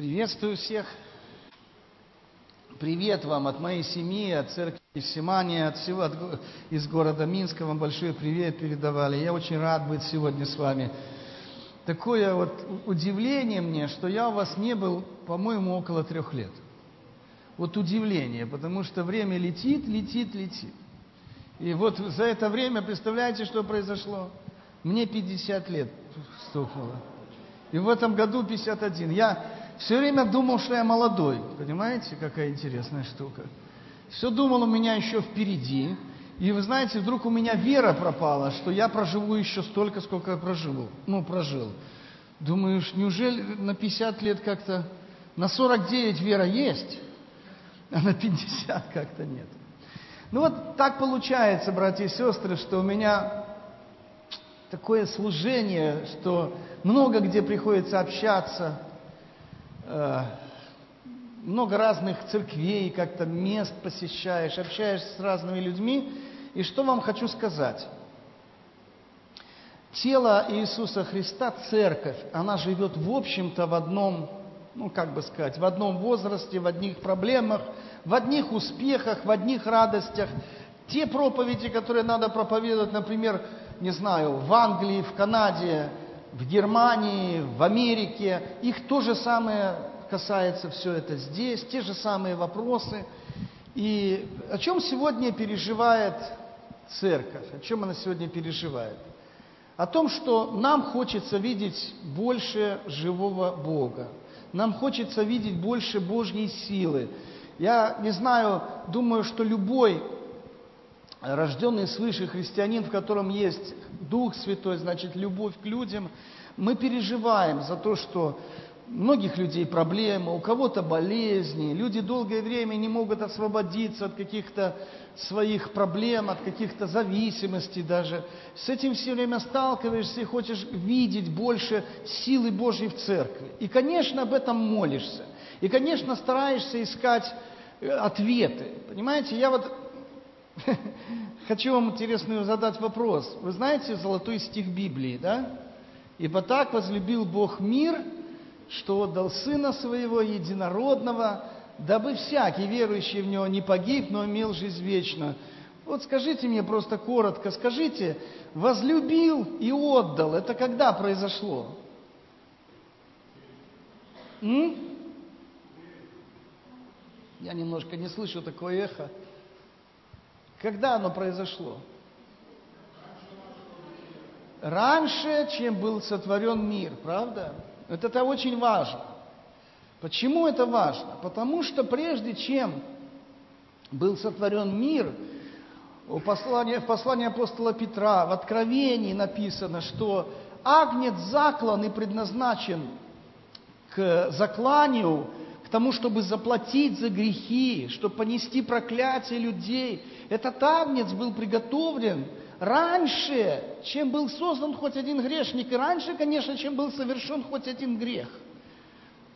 Приветствую всех. Привет вам от моей семьи, от церкви Симания, от всего от, из города Минска. Вам большой привет передавали. Я очень рад быть сегодня с вами. Такое вот удивление мне, что я у вас не был, по-моему, около трех лет. Вот удивление, потому что время летит, летит, летит. И вот за это время, представляете, что произошло? Мне 50 лет стукнуло. И в этом году 51. Я все время думал, что я молодой. Понимаете, какая интересная штука. Все думал, у меня еще впереди. И вы знаете, вдруг у меня вера пропала, что я проживу еще столько, сколько я прожил. Ну, прожил. Думаю, неужели на 50 лет как-то... На 49 вера есть, а на 50 как-то нет. Ну вот так получается, братья и сестры, что у меня такое служение, что много где приходится общаться, много разных церквей, как-то мест посещаешь, общаешься с разными людьми. И что вам хочу сказать? Тело Иисуса Христа, церковь, она живет в общем-то в одном, ну как бы сказать, в одном возрасте, в одних проблемах, в одних успехах, в одних радостях. Те проповеди, которые надо проповедовать, например, не знаю, в Англии, в Канаде, в Германии, в Америке, их то же самое касается все это здесь, те же самые вопросы. И о чем сегодня переживает церковь? О чем она сегодня переживает? О том, что нам хочется видеть больше живого Бога. Нам хочется видеть больше Божьей силы. Я не знаю, думаю, что любой рожденный свыше христианин, в котором есть Дух Святой, значит, любовь к людям, мы переживаем за то, что многих людей проблемы, у кого-то болезни, люди долгое время не могут освободиться от каких-то своих проблем, от каких-то зависимостей даже. С этим все время сталкиваешься и хочешь видеть больше силы Божьей в церкви. И, конечно, об этом молишься. И, конечно, стараешься искать э, ответы. Понимаете, я вот хочу вам интересную задать вопрос. Вы знаете золотой стих Библии, да? «Ибо так возлюбил Бог мир, что отдал Сына Своего Единородного, дабы всякий верующий в Него не погиб, но имел жизнь вечную». Вот скажите мне просто коротко, скажите, возлюбил и отдал, это когда произошло? М? Я немножко не слышу такое эхо. Когда оно произошло? Раньше, чем был сотворен мир, правда? Это, это очень важно. Почему это важно? Потому что прежде чем был сотворен мир, в послании, в послании апостола Петра, в Откровении написано, что агнец заклан и предназначен к закланию, к тому, чтобы заплатить за грехи, чтобы понести проклятие людей. Этот агнец был приготовлен раньше, чем был создан хоть один грешник, и раньше, конечно, чем был совершен хоть один грех.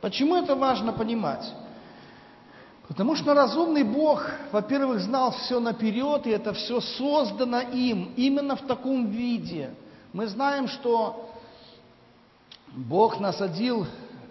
Почему это важно понимать? Потому что разумный Бог, во-первых, знал все наперед, и это все создано им, именно в таком виде. Мы знаем, что Бог насадил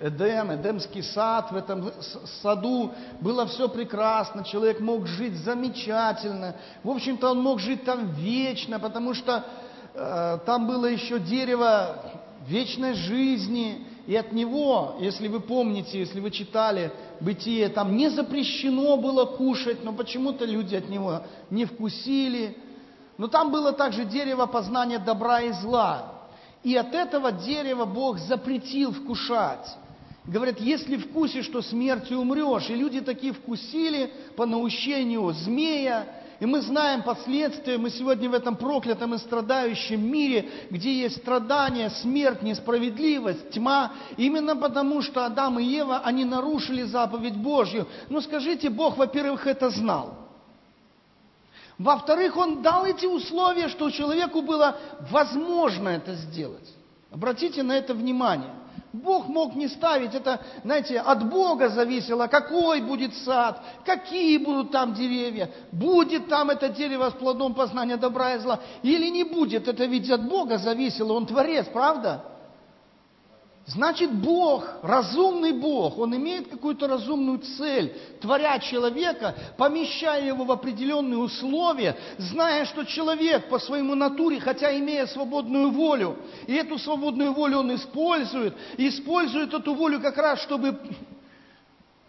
Эдем, Эдемский сад, в этом саду было все прекрасно, человек мог жить замечательно. В общем-то, он мог жить там вечно, потому что э, там было еще дерево вечной жизни, и от него, если вы помните, если вы читали Бытие, там не запрещено было кушать, но почему-то люди от него не вкусили. Но там было также дерево познания добра и зла. И от этого дерева Бог запретил вкушать. Говорят, если вкусишь, то смертью умрешь. И люди такие вкусили по наущению змея. И мы знаем последствия. Мы сегодня в этом проклятом и страдающем мире, где есть страдания, смерть, несправедливость, тьма. Именно потому, что Адам и Ева, они нарушили заповедь Божью. Но скажите, Бог, во-первых, это знал. Во-вторых, Он дал эти условия, что человеку было возможно это сделать. Обратите на это внимание. Бог мог не ставить, это, знаете, от Бога зависело, какой будет сад, какие будут там деревья, будет там это дерево с плодом познания добра и зла, или не будет, это ведь от Бога зависело, Он творец, правда? Значит, Бог, разумный Бог, Он имеет какую-то разумную цель, творя человека, помещая его в определенные условия, зная, что человек по своему натуре, хотя имея свободную волю, и эту свободную волю он использует, и использует эту волю как раз, чтобы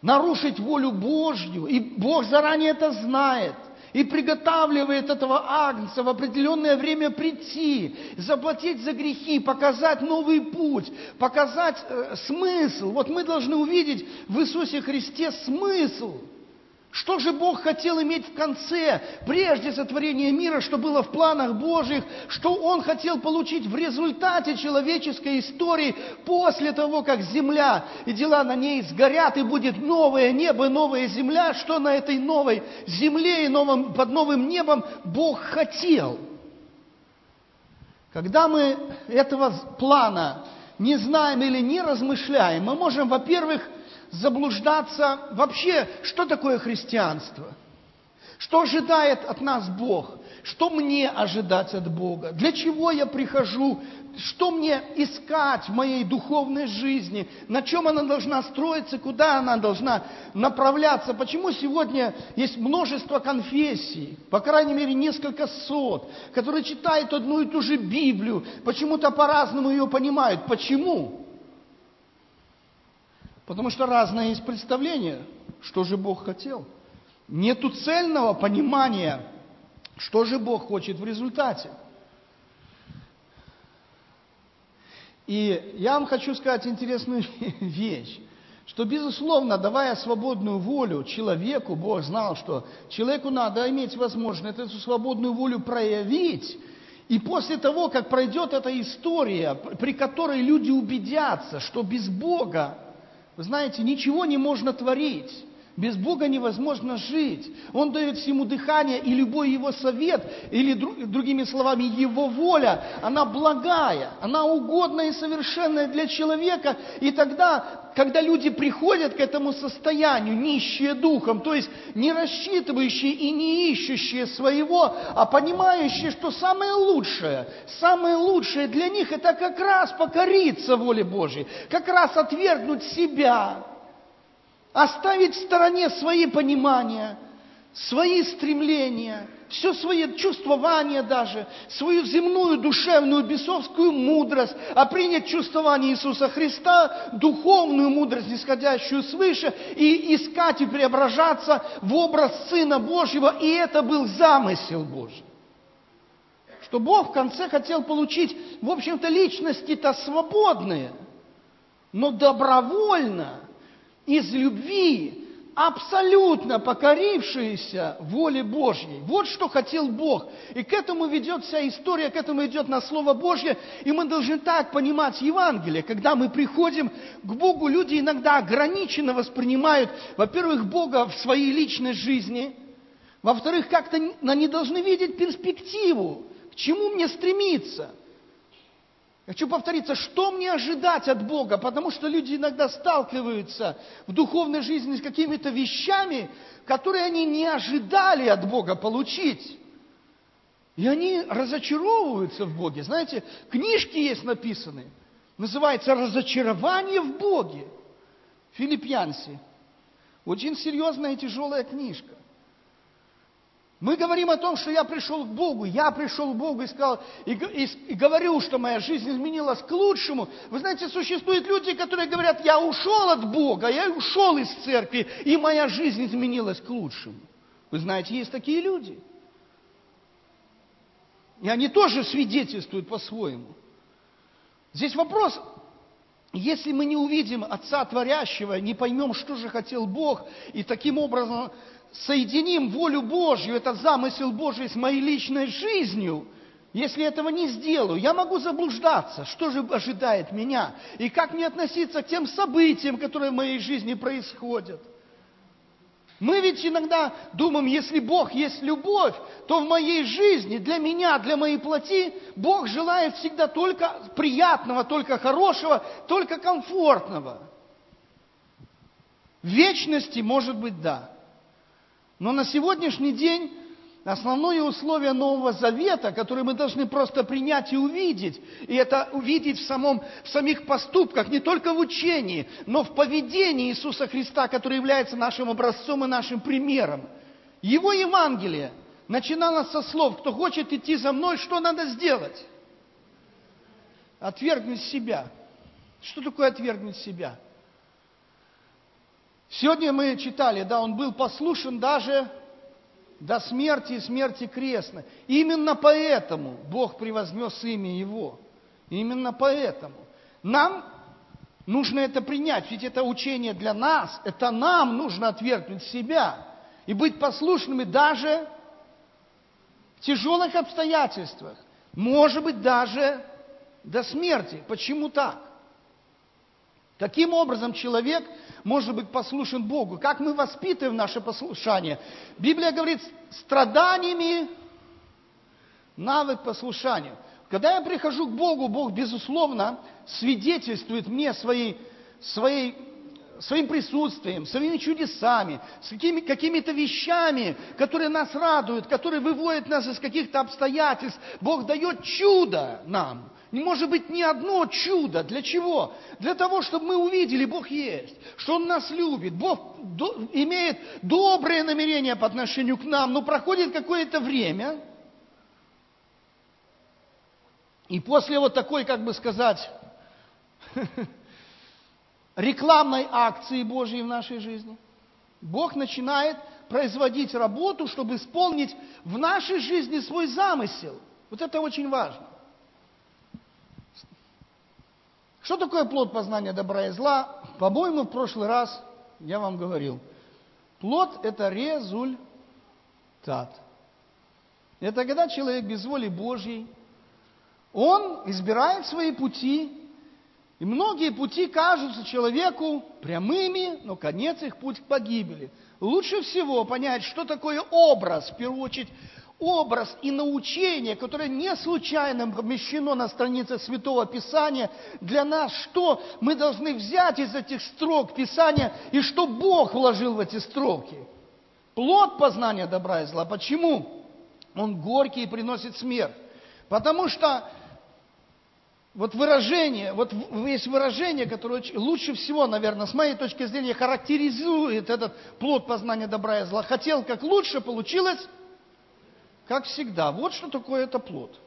нарушить волю Божью, и Бог заранее это знает – и приготавливает этого агнца в определенное время прийти, заплатить за грехи, показать новый путь, показать э, смысл. Вот мы должны увидеть в Иисусе Христе смысл – что же Бог хотел иметь в конце, прежде сотворения мира, что было в планах Божьих, что Он хотел получить в результате человеческой истории после того, как земля и дела на ней сгорят, и будет новое небо, новая земля, что на этой новой земле и новом, под новым небом Бог хотел. Когда мы этого плана не знаем или не размышляем, мы можем, во-первых, заблуждаться вообще, что такое христианство. Что ожидает от нас Бог? Что мне ожидать от Бога? Для чего я прихожу? Что мне искать в моей духовной жизни? На чем она должна строиться? Куда она должна направляться? Почему сегодня есть множество конфессий, по крайней мере несколько сот, которые читают одну и ту же Библию, почему-то по-разному ее понимают? Почему? Потому что разное есть представление, что же Бог хотел. Нету цельного понимания, что же Бог хочет в результате. И я вам хочу сказать интересную вещь, что, безусловно, давая свободную волю человеку, Бог знал, что человеку надо иметь возможность эту свободную волю проявить, и после того, как пройдет эта история, при которой люди убедятся, что без Бога вы знаете, ничего не можно творить. Без Бога невозможно жить. Он дает всему дыхание, и любой Его совет, или другими словами, Его воля, она благая, она угодная и совершенная для человека. И тогда, когда люди приходят к этому состоянию, нищие духом, то есть не рассчитывающие и не ищущие своего, а понимающие, что самое лучшее, самое лучшее для них это как раз покориться воле Божьей, как раз отвергнуть себя, оставить в стороне свои понимания, свои стремления, все свои чувствования даже, свою земную, душевную, бесовскую мудрость, а принять чувствование Иисуса Христа, духовную мудрость, исходящую свыше, и искать и преображаться в образ Сына Божьего, и это был замысел Божий. Что Бог в конце хотел получить, в общем-то, личности-то свободные, но добровольно – из любви, абсолютно покорившиеся воле Божьей. Вот что хотел Бог. И к этому ведет вся история, к этому идет на Слово Божье. И мы должны так понимать Евангелие. Когда мы приходим к Богу, люди иногда ограниченно воспринимают, во-первых, Бога в своей личной жизни, во-вторых, как-то они должны видеть перспективу, к чему мне стремиться – Хочу повториться, что мне ожидать от Бога, потому что люди иногда сталкиваются в духовной жизни с какими-то вещами, которые они не ожидали от Бога получить. И они разочаровываются в Боге. Знаете, книжки есть написаны, называется «Разочарование в Боге». Филиппьянси. Очень серьезная и тяжелая книжка. Мы говорим о том, что я пришел к Богу, я пришел к Богу и сказал, и, и, и говорю, что моя жизнь изменилась к лучшему. Вы знаете, существуют люди, которые говорят, я ушел от Бога, я ушел из церкви, и моя жизнь изменилась к лучшему. Вы знаете, есть такие люди. И они тоже свидетельствуют по-своему. Здесь вопрос, если мы не увидим Отца Творящего, не поймем, что же хотел Бог, и таким образом соединим волю Божью, это замысел Божий с моей личной жизнью, если этого не сделаю, я могу заблуждаться, что же ожидает меня, и как мне относиться к тем событиям, которые в моей жизни происходят. Мы ведь иногда думаем, если Бог есть любовь, то в моей жизни, для меня, для моей плоти, Бог желает всегда только приятного, только хорошего, только комфортного. В вечности, может быть, да. Но на сегодняшний день основное условие Нового Завета, которое мы должны просто принять и увидеть, и это увидеть в, самом, в самих поступках, не только в учении, но в поведении Иисуса Христа, который является нашим образцом и нашим примером. Его Евангелие начиналось со слов, кто хочет идти за мной, что надо сделать? Отвергнуть себя. Что такое отвергнуть себя? Сегодня мы читали, да, он был послушен даже до смерти и смерти крестной. Именно поэтому Бог превознес имя Его. Именно поэтому. Нам нужно это принять, ведь это учение для нас, это нам нужно отвергнуть себя и быть послушными даже в тяжелых обстоятельствах, может быть, даже до смерти. Почему так? Каким образом человек может быть послушен Богу? Как мы воспитываем наше послушание? Библия говорит, страданиями навык послушания. Когда я прихожу к Богу, Бог, безусловно, свидетельствует мне своей, своей, своим присутствием, своими чудесами, с какими, какими-то вещами, которые нас радуют, которые выводят нас из каких-то обстоятельств. Бог дает чудо нам. Не может быть ни одно чудо. Для чего? Для того, чтобы мы увидели, Бог есть, что Он нас любит, Бог имеет добрые намерения по отношению к нам, но проходит какое-то время, и после вот такой, как бы сказать, рекламной акции Божьей в нашей жизни, Бог начинает производить работу, чтобы исполнить в нашей жизни свой замысел. Вот это очень важно. Что такое плод познания добра и зла? По-моему, в прошлый раз я вам говорил. Плод – это результат. Это когда человек без воли Божьей, он избирает свои пути, и многие пути кажутся человеку прямыми, но конец их путь к погибели. Лучше всего понять, что такое образ, в первую очередь, образ и научение, которое не случайно помещено на странице Святого Писания, для нас что мы должны взять из этих строк Писания и что Бог вложил в эти строки. Плод познания добра и зла. Почему? Он горький и приносит смерть. Потому что вот выражение, вот есть выражение, которое лучше всего, наверное, с моей точки зрения, характеризует этот плод познания добра и зла. Хотел как лучше, получилось как всегда, вот что такое это плод.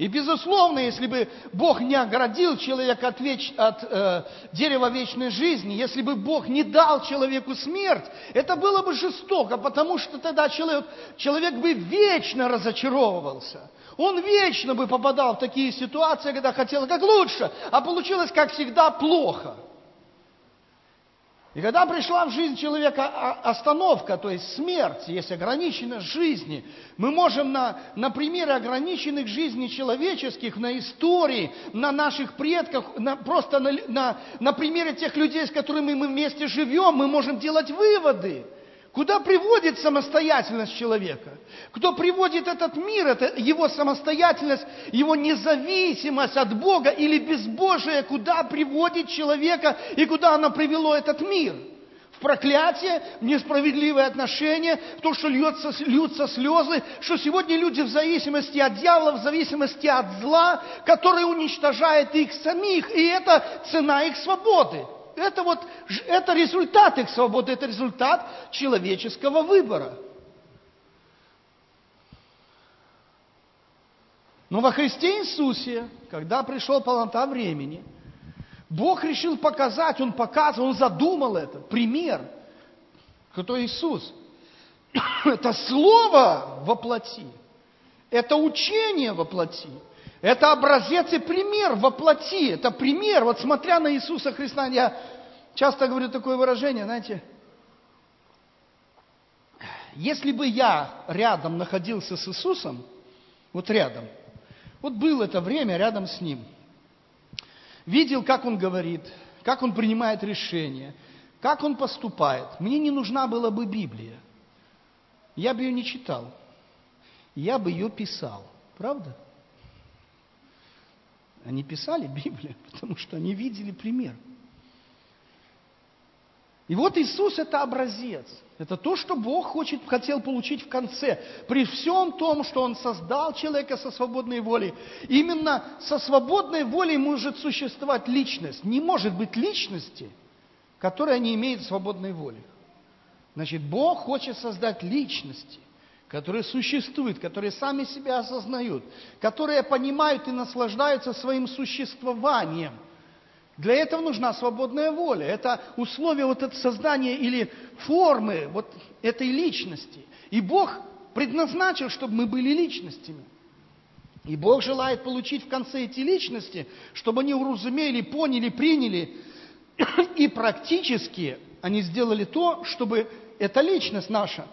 И безусловно, если бы Бог не оградил человека от, веч... от э, дерева вечной жизни, если бы Бог не дал человеку смерть, это было бы жестоко, потому что тогда человек, человек бы вечно разочаровывался. Он вечно бы попадал в такие ситуации, когда хотел как лучше, а получилось, как всегда, плохо. И когда пришла в жизнь человека остановка, то есть смерть, есть ограниченность жизни, мы можем на, на примере ограниченных жизней человеческих, на истории, на наших предках, на, просто на, на, на примере тех людей, с которыми мы вместе живем, мы можем делать выводы – Куда приводит самостоятельность человека? Кто приводит этот мир, это его самостоятельность, его независимость от Бога или безбожие, куда приводит человека и куда оно привело этот мир? В проклятие, в несправедливые отношения, в то, что льется, льются слезы, что сегодня люди в зависимости от дьявола, в зависимости от зла, который уничтожает их самих, и это цена их свободы. Это вот, это результат их свободы, это результат человеческого выбора. Но во Христе Иисусе, когда пришел полнота времени, Бог решил показать, Он показывал, Он задумал это, пример, кто Иисус. Это слово воплоти, это учение воплоти. Это образец и пример воплоти. Это пример. Вот смотря на Иисуса Христа, я часто говорю такое выражение, знаете, если бы я рядом находился с Иисусом, вот рядом, вот было это время рядом с Ним, видел, как Он говорит, как Он принимает решения, как Он поступает, мне не нужна была бы Библия. Я бы ее не читал, я бы ее писал. Правда? Они писали Библию, потому что они видели пример. И вот Иисус – это образец. Это то, что Бог хочет, хотел получить в конце. При всем том, что Он создал человека со свободной волей, именно со свободной волей может существовать личность. Не может быть личности, которая не имеет свободной воли. Значит, Бог хочет создать личности, которые существуют, которые сами себя осознают, которые понимают и наслаждаются своим существованием – для этого нужна свободная воля. Это условие вот это создания или формы вот этой личности. И Бог предназначил, чтобы мы были личностями. И Бог желает получить в конце эти личности, чтобы они уразумели, поняли, приняли. И практически они сделали то, чтобы эта личность наша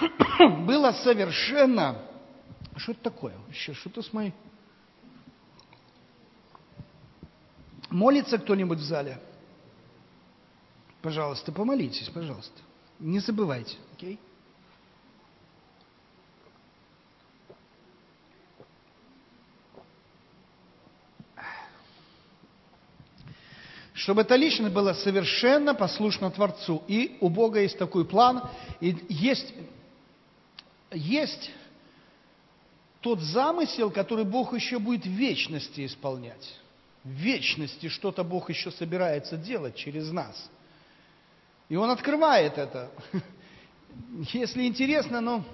была совершенно... Что это такое? Вообще, что-то с моей... Молится кто-нибудь в зале? Пожалуйста, помолитесь, пожалуйста. Не забывайте, окей? Чтобы эта личность была совершенно послушна Творцу. И у Бога есть такой план, и есть, есть тот замысел, который Бог еще будет в вечности исполнять в вечности что-то Бог еще собирается делать через нас. И Он открывает это. Если интересно, но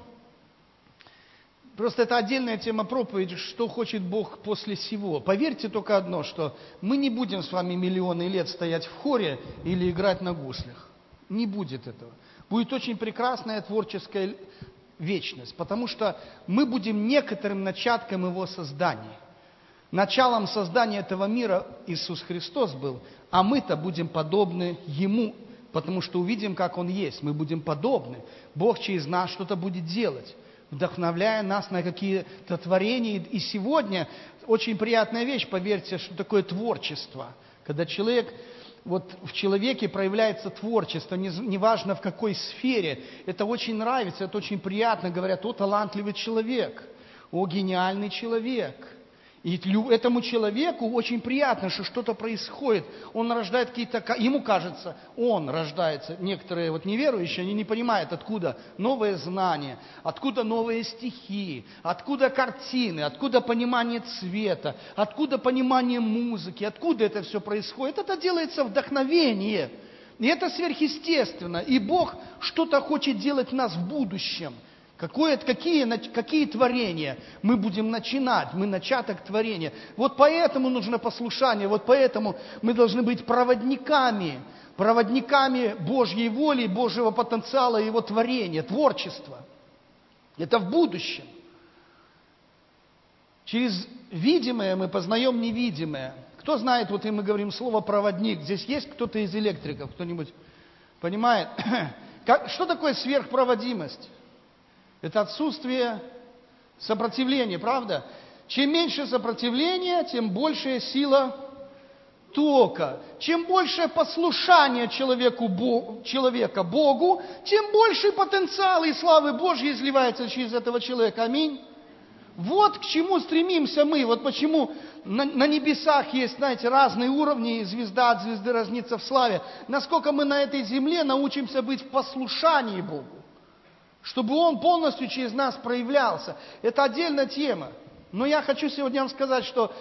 просто это отдельная тема проповеди, что хочет Бог после всего. Поверьте только одно, что мы не будем с вами миллионы лет стоять в хоре или играть на гуслях. Не будет этого. Будет очень прекрасная творческая вечность, потому что мы будем некоторым начатком Его создания. Началом создания этого мира Иисус Христос был, а мы-то будем подобны Ему, потому что увидим, как Он есть. Мы будем подобны. Бог через нас что-то будет делать, вдохновляя нас на какие-то творения. И сегодня очень приятная вещь, поверьте, что такое творчество. Когда человек вот в человеке проявляется творчество, неважно в какой сфере. Это очень нравится, это очень приятно. Говорят, о, талантливый человек, о, гениальный человек – и этому человеку очень приятно, что что-то происходит. Он рождает какие-то... Ему кажется, он рождается. Некоторые вот неверующие, они не понимают, откуда новые знания, откуда новые стихи, откуда картины, откуда понимание цвета, откуда понимание музыки, откуда это все происходит. Это делается вдохновение. И это сверхъестественно. И Бог что-то хочет делать в нас в будущем – Какое, какие, какие творения мы будем начинать? Мы начаток творения. Вот поэтому нужно послушание, вот поэтому мы должны быть проводниками, проводниками Божьей воли, Божьего потенциала, Его творения, творчества. Это в будущем. Через видимое мы познаем невидимое. Кто знает, вот и мы говорим слово проводник. Здесь есть кто-то из электриков, кто-нибудь понимает? Как, что такое сверхпроводимость? Это отсутствие сопротивления, правда? Чем меньше сопротивления, тем большая сила тока. Чем больше послушание человеку, Богу, человека Богу, тем больше потенциал и славы Божьей изливается через этого человека. Аминь. Вот к чему стремимся мы. Вот почему на, на небесах есть, знаете, разные уровни, и звезда от звезды разнится в славе. Насколько мы на этой земле научимся быть в послушании Богу чтобы Он полностью через нас проявлялся. Это отдельная тема. Но я хочу сегодня вам сказать, что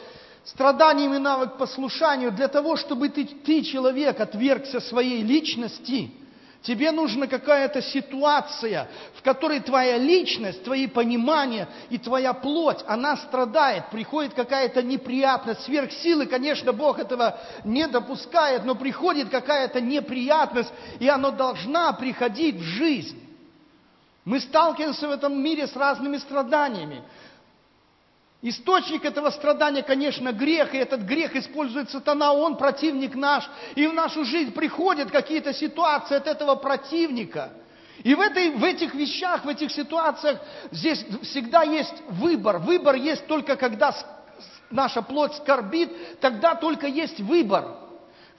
страданием и навык послушанию для того, чтобы ты, ты человек, отвергся своей личности, тебе нужна какая-то ситуация, в которой твоя личность, твои понимания и твоя плоть, она страдает, приходит какая-то неприятность, сверхсилы, конечно, Бог этого не допускает, но приходит какая-то неприятность, и она должна приходить в жизнь. Мы сталкиваемся в этом мире с разными страданиями. Источник этого страдания, конечно, грех, и этот грех использует сатана, он противник наш. И в нашу жизнь приходят какие-то ситуации от этого противника. И в, этой, в этих вещах, в этих ситуациях здесь всегда есть выбор. Выбор есть только когда наша плоть скорбит, тогда только есть выбор.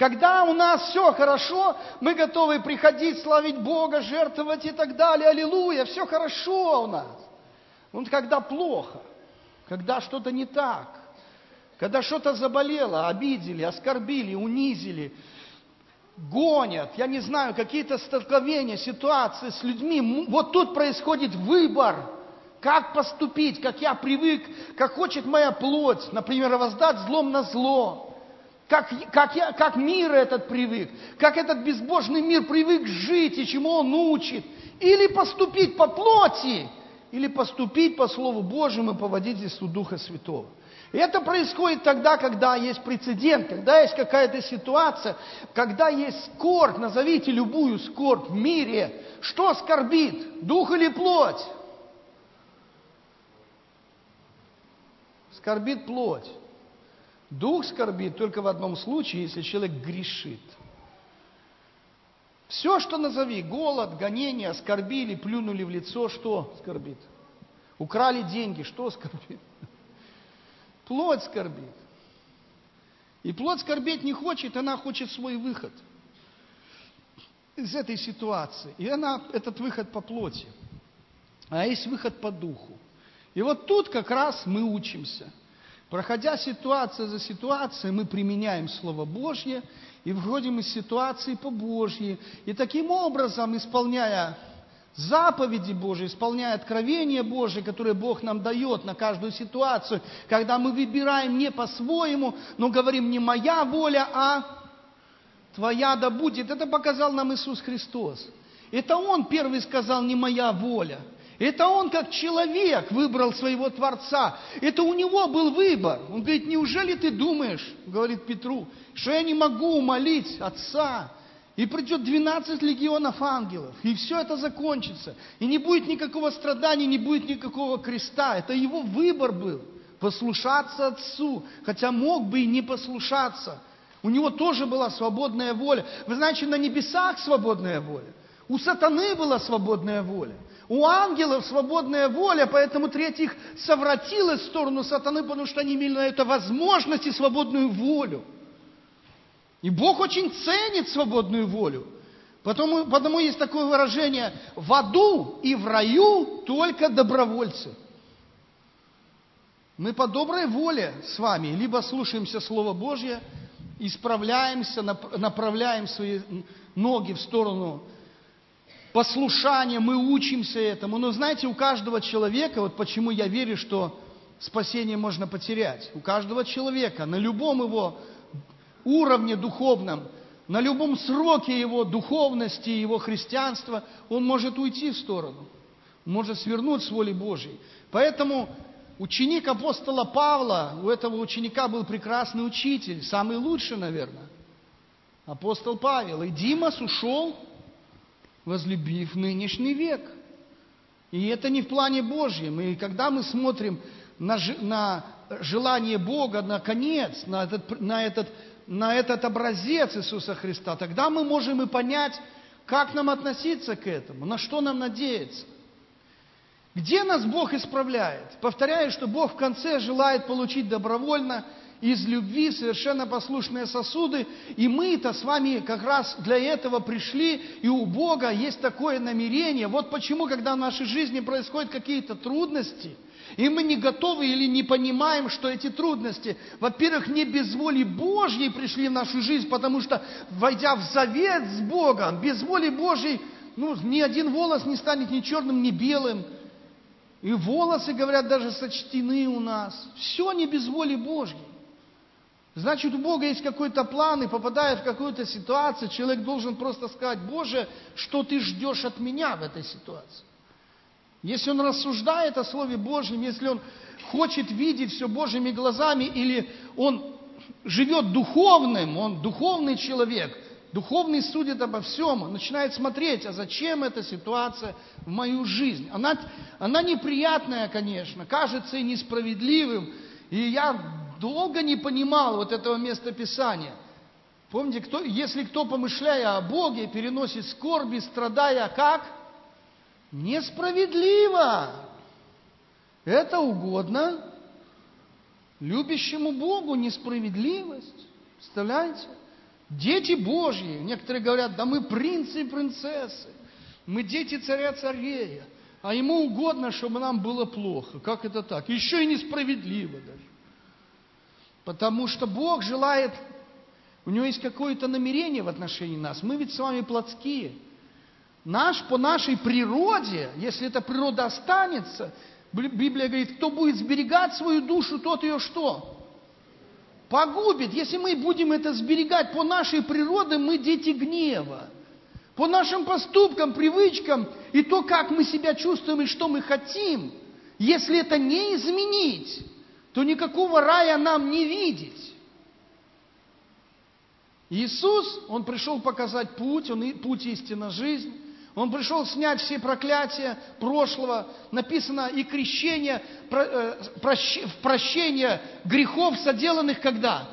Когда у нас все хорошо, мы готовы приходить, славить Бога, жертвовать и так далее. Аллилуйя, все хорошо у нас. Вот когда плохо, когда что-то не так, когда что-то заболело, обидели, оскорбили, унизили, гонят, я не знаю, какие-то столкновения, ситуации с людьми. Вот тут происходит выбор, как поступить, как я привык, как хочет моя плоть, например, воздать злом на зло. Как, как, я, как мир этот привык, как этот безбожный мир привык жить и чему он учит. Или поступить по плоти, или поступить по Слову Божьему и по водительству Духа Святого. И это происходит тогда, когда есть прецедент, когда есть какая-то ситуация, когда есть скорбь, назовите любую скорбь в мире. Что скорбит? Дух или плоть? Скорбит плоть. Дух скорбит только в одном случае, если человек грешит. Все, что назови, голод, гонение, оскорбили, плюнули в лицо, что скорбит? Украли деньги, что скорбит? Плоть скорбит. И плоть скорбеть не хочет, она хочет свой выход из этой ситуации. И она, этот выход по плоти. А есть выход по духу. И вот тут как раз мы учимся. Проходя ситуация за ситуацией, мы применяем Слово Божье и выходим из ситуации по Божьей. И таким образом, исполняя заповеди Божьи, исполняя откровения Божьи, которые Бог нам дает на каждую ситуацию, когда мы выбираем не по-своему, но говорим не моя воля, а твоя да будет. Это показал нам Иисус Христос. Это Он первый сказал, не моя воля. Это он как человек выбрал своего Творца. Это у него был выбор. Он говорит, неужели ты думаешь, говорит Петру, что я не могу умолить Отца и придет 12 легионов ангелов, и все это закончится. И не будет никакого страдания, не будет никакого креста. Это его выбор был. Послушаться Отцу, хотя мог бы и не послушаться. У него тоже была свободная воля. Вы знаете, на небесах свободная воля. У сатаны была свободная воля. У ангелов свободная воля, поэтому третий их совратилось в сторону сатаны, потому что они имели на это возможность и свободную волю. И Бог очень ценит свободную волю. Потому, потому есть такое выражение, в аду и в раю только добровольцы. Мы по доброй воле с вами либо слушаемся Слово Божье, исправляемся, направляем свои ноги в сторону послушания, мы учимся этому. Но знаете, у каждого человека, вот почему я верю, что спасение можно потерять. У каждого человека, на любом его уровне духовном, на любом сроке его духовности, его христианства, он может уйти в сторону, может свернуть с воли Божьей. Поэтому ученик апостола Павла, у этого ученика был прекрасный учитель, самый лучший, наверное, апостол Павел. И Димас ушел, возлюбив нынешний век. И это не в плане Божьем. И когда мы смотрим на, на желание Бога, на конец, на этот, на этот на этот образец Иисуса Христа, тогда мы можем и понять, как нам относиться к этому, на что нам надеяться. Где нас Бог исправляет? Повторяю, что Бог в конце желает получить добровольно из любви совершенно послушные сосуды, и мы-то с вами как раз для этого пришли, и у Бога есть такое намерение. Вот почему, когда в нашей жизни происходят какие-то трудности – и мы не готовы или не понимаем, что эти трудности, во-первых, не без воли Божьей пришли в нашу жизнь, потому что, войдя в завет с Богом, без воли Божьей, ну, ни один волос не станет ни черным, ни белым. И волосы, говорят, даже сочтены у нас. Все не без воли Божьей. Значит, у Бога есть какой-то план, и попадая в какую-то ситуацию, человек должен просто сказать, Боже, что ты ждешь от меня в этой ситуации? Если он рассуждает о Слове Божьем, если он хочет видеть все Божьими глазами, или он живет духовным, он духовный человек, духовный судит обо всем, он начинает смотреть, а зачем эта ситуация в мою жизнь. Она, она неприятная, конечно, кажется и несправедливым, и я долго не понимал вот этого места Писания. Помните, кто, если кто, помышляя о Боге, переносит скорби, страдая как – Несправедливо. Это угодно любящему Богу несправедливость. Представляете? Дети Божьи. Некоторые говорят, да мы принцы и принцессы. Мы дети царя царея. А ему угодно, чтобы нам было плохо. Как это так? Еще и несправедливо даже. Потому что Бог желает У него есть какое-то намерение в отношении нас. Мы ведь с вами плотские. Наш, по нашей природе, если эта природа останется, Библия говорит, кто будет сберегать свою душу, тот ее что? Погубит. Если мы будем это сберегать по нашей природе, мы дети гнева. По нашим поступкам, привычкам и то, как мы себя чувствуем и что мы хотим, если это не изменить, то никакого рая нам не видеть. Иисус, Он пришел показать путь, Он путь истина жизнь. Он пришел снять все проклятия прошлого. Написано и крещение, э, прощение грехов, соделанных когда?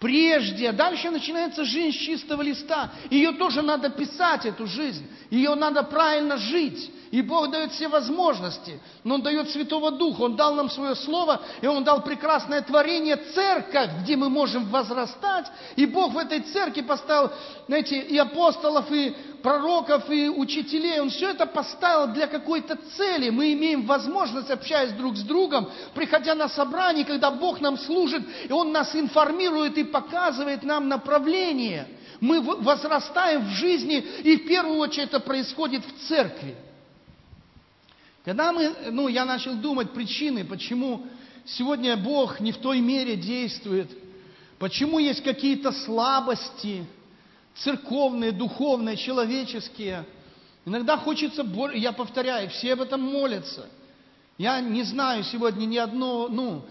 Прежде. Дальше начинается жизнь с чистого листа. Ее тоже надо писать, эту жизнь. Ее надо правильно жить. И Бог дает все возможности. Но Он дает Святого Духа. Он дал нам свое Слово, и Он дал прекрасное творение, церковь, где мы можем возрастать. И Бог в этой церкви поставил, знаете, и апостолов, и пророков, и учителей. Он все это поставил для какой-то цели. Мы имеем возможность, общаясь друг с другом, приходя на собрание, когда Бог нам служит, и Он нас информирует и показывает нам направление. Мы возрастаем в жизни, и в первую очередь это происходит в церкви. Когда мы, ну, я начал думать причины, почему сегодня Бог не в той мере действует, почему есть какие-то слабости церковные, духовные, человеческие. Иногда хочется, я повторяю, все об этом молятся. Я не знаю сегодня ни одно, ну,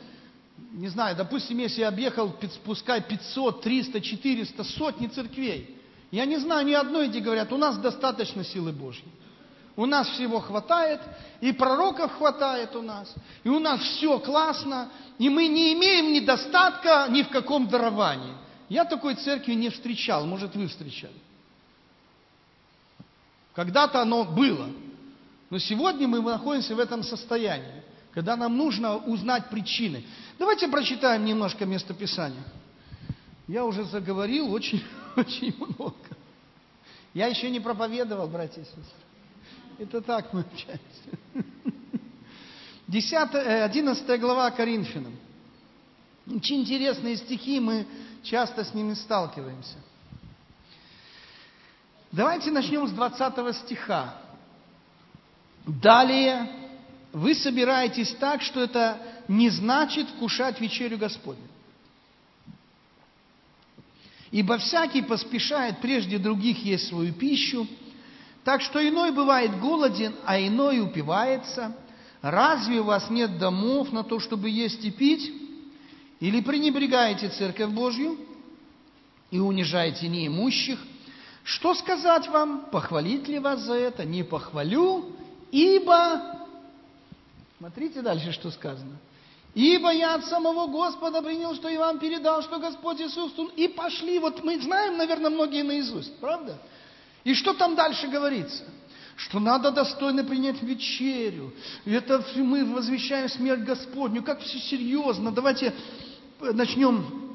не знаю, допустим, если я объехал, пускай 500, 300, 400, сотни церквей, я не знаю ни одной, где говорят, у нас достаточно силы Божьей. У нас всего хватает, и пророков хватает у нас, и у нас все классно, и мы не имеем недостатка ни в каком даровании. Я такой церкви не встречал, может, вы встречали. Когда-то оно было, но сегодня мы находимся в этом состоянии, когда нам нужно узнать причины. Давайте прочитаем немножко местописания. Я уже заговорил очень, очень много. Я еще не проповедовал, братья и сестры. Это так мы общаемся. 10, 11 э, глава Коринфянам. Очень интересные стихи, мы часто с ними сталкиваемся. Давайте начнем с 20 стиха. Далее, вы собираетесь так, что это не значит вкушать вечерю Господню. Ибо всякий поспешает прежде других есть свою пищу, так что иной бывает голоден, а иной упивается. Разве у вас нет домов на то, чтобы есть и пить? Или пренебрегаете Церковь Божью и унижаете неимущих? Что сказать вам? Похвалить ли вас за это? Не похвалю, ибо... Смотрите дальше, что сказано. Ибо я от самого Господа принял, что и вам передал, что Господь Иисус... И пошли, вот мы знаем, наверное, многие наизусть, правда? И что там дальше говорится? Что надо достойно принять вечерю. Это мы возвещаем смерть Господню. Как все серьезно. Давайте начнем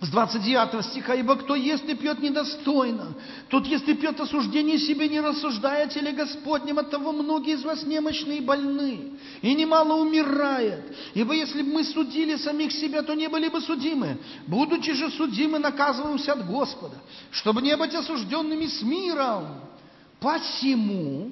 с 29 стиха, «Ибо кто ест и пьет недостойно, тот ест и пьет осуждение себе, не рассуждая теле Господнем, от того многие из вас немощны и больны, и немало умирает. Ибо если бы мы судили самих себя, то не были бы судимы. Будучи же судимы, наказываемся от Господа, чтобы не быть осужденными с миром. Посему,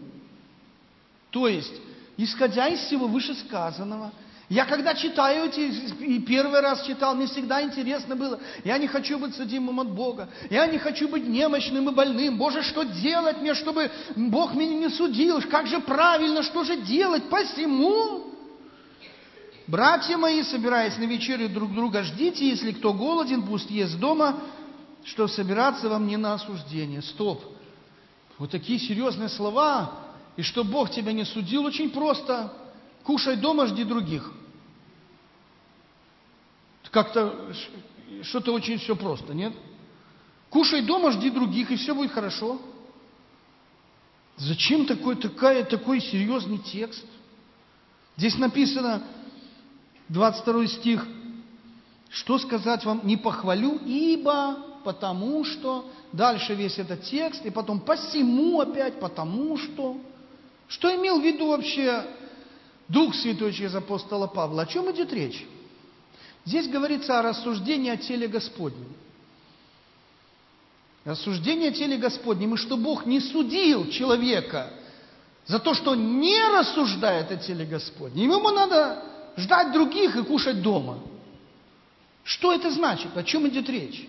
то есть, исходя из всего вышесказанного, я когда читаю эти, и первый раз читал, мне всегда интересно было. Я не хочу быть судимым от Бога. Я не хочу быть немощным и больным. Боже, что делать мне, чтобы Бог меня не судил? Как же правильно, что же делать? Посему, братья мои, собираясь на вечерю друг друга, ждите, если кто голоден, пусть ест дома, что собираться вам не на осуждение. Стоп. Вот такие серьезные слова. И что Бог тебя не судил, очень просто. Кушай дома, жди других. Как-то что-то очень все просто, нет? Кушай дома, жди других, и все будет хорошо. Зачем такой, такая, такой серьезный текст? Здесь написано, 22 стих, что сказать вам, не похвалю, ибо, потому что, дальше весь этот текст, и потом посему опять, потому что. Что имел в виду вообще Дух Святой через апостола Павла? О чем идет речь? Здесь говорится о рассуждении о теле Господнем. Рассуждение о теле Господнем, и что Бог не судил человека за то, что не рассуждает о теле Господнем. Ему надо ждать других и кушать дома. Что это значит? О чем идет речь?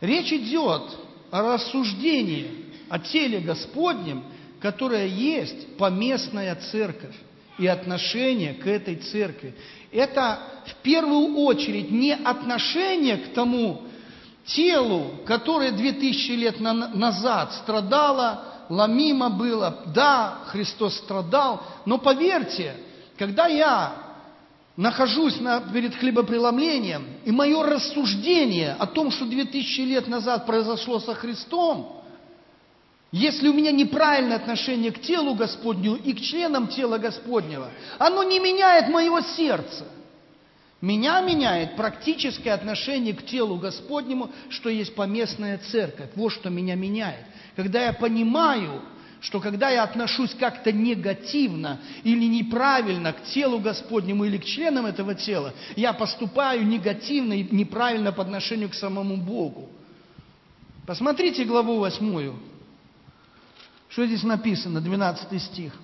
Речь идет о рассуждении о теле Господнем, которое есть поместная церковь и отношение к этой церкви. Это в первую очередь не отношение к тому телу, которое две тысячи лет назад страдало, ломимо было. Да, Христос страдал, но поверьте, когда я нахожусь на, перед хлебопреломлением, и мое рассуждение о том, что две тысячи лет назад произошло со Христом, если у меня неправильное отношение к телу Господню и к членам тела Господнего, оно не меняет моего сердца. Меня меняет практическое отношение к телу Господнему, что есть поместная церковь. Вот что меня меняет. Когда я понимаю, что когда я отношусь как-то негативно или неправильно к телу Господнему или к членам этого тела, я поступаю негативно и неправильно по отношению к самому Богу. Посмотрите главу восьмую. Что здесь написано, 12 стих.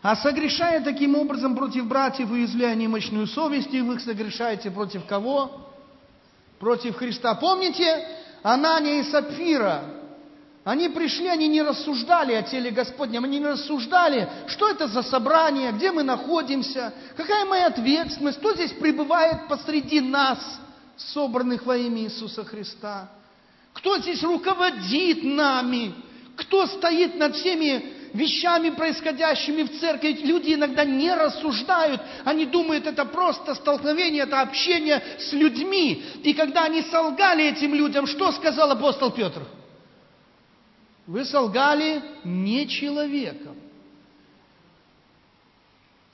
«А согрешая таким образом против братьев, уязвляя немощную совесть, и вы согрешаете против кого? Против Христа. Помните Анания и Сапфира? Они пришли, они не рассуждали о теле Господнем, они не рассуждали, что это за собрание, где мы находимся, какая моя ответственность, кто здесь пребывает посреди нас, собранных во имя Иисуса Христа. Кто здесь руководит нами? Кто стоит над всеми вещами, происходящими в церкви? Люди иногда не рассуждают. Они думают, это просто столкновение, это общение с людьми. И когда они солгали этим людям, что сказал апостол Петр? Вы солгали не человеком.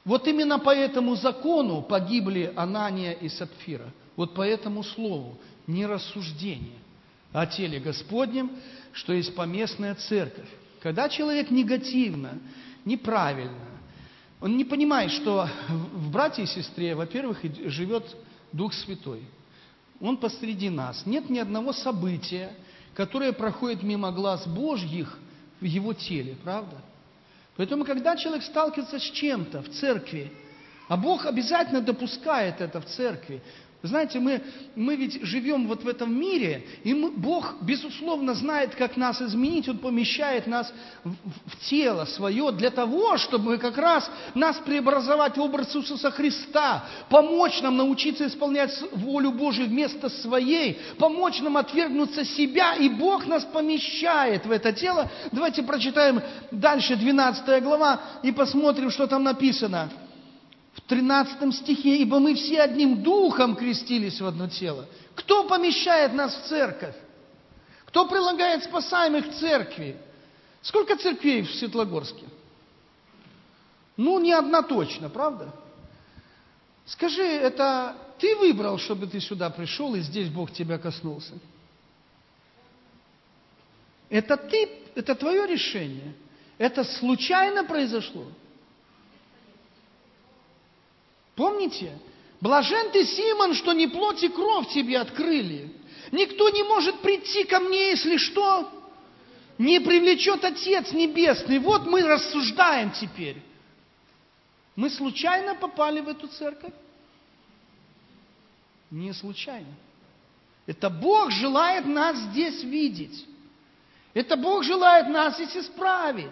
Вот именно по этому закону погибли Анания и Сапфира. Вот по этому слову, не рассуждение о теле Господнем, что есть поместная церковь. Когда человек негативно, неправильно, он не понимает, что в брате и сестре, во-первых, живет Дух Святой. Он посреди нас. Нет ни одного события, которое проходит мимо глаз Божьих в его теле, правда? Поэтому, когда человек сталкивается с чем-то в церкви, а Бог обязательно допускает это в церкви, знаете, мы, мы ведь живем вот в этом мире, и мы, Бог, безусловно, знает, как нас изменить. Он помещает нас в, в тело свое для того, чтобы как раз нас преобразовать в образ Иисуса Христа, помочь нам научиться исполнять волю Божию вместо своей, помочь нам отвергнуться себя, и Бог нас помещает в это тело. Давайте прочитаем дальше 12 глава и посмотрим, что там написано в 13 стихе, ибо мы все одним духом крестились в одно тело. Кто помещает нас в церковь? Кто прилагает спасаемых к церкви? Сколько церквей в Светлогорске? Ну, не одна точно, правда? Скажи, это ты выбрал, чтобы ты сюда пришел, и здесь Бог тебя коснулся? Это ты, это твое решение? Это случайно произошло? Помните? Блажен ты, Симон, что не плоть и кровь тебе открыли. Никто не может прийти ко мне, если что, не привлечет Отец Небесный. Вот мы рассуждаем теперь. Мы случайно попали в эту церковь? Не случайно. Это Бог желает нас здесь видеть. Это Бог желает нас здесь исправить.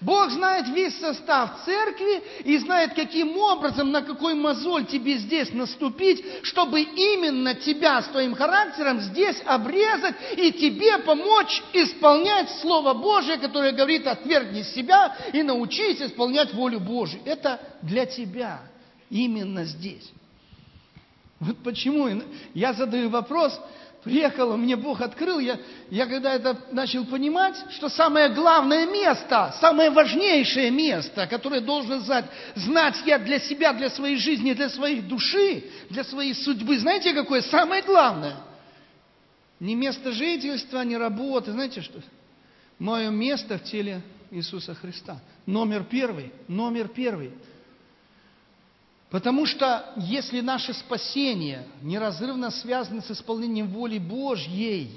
Бог знает весь состав церкви и знает, каким образом, на какой мозоль тебе здесь наступить, чтобы именно тебя с твоим характером здесь обрезать и тебе помочь исполнять Слово Божие, которое говорит, отвергни себя и научись исполнять волю Божию. Это для тебя именно здесь. Вот почему я задаю вопрос, приехал, мне Бог открыл, я, я когда это начал понимать, что самое главное место, самое важнейшее место, которое должен знать, знать я для себя, для своей жизни, для своей души, для своей судьбы, знаете, какое самое главное? Не место жительства, не работы, знаете что? Мое место в теле Иисуса Христа. Номер первый, номер первый – Потому что если наше спасение неразрывно связано с исполнением воли Божьей,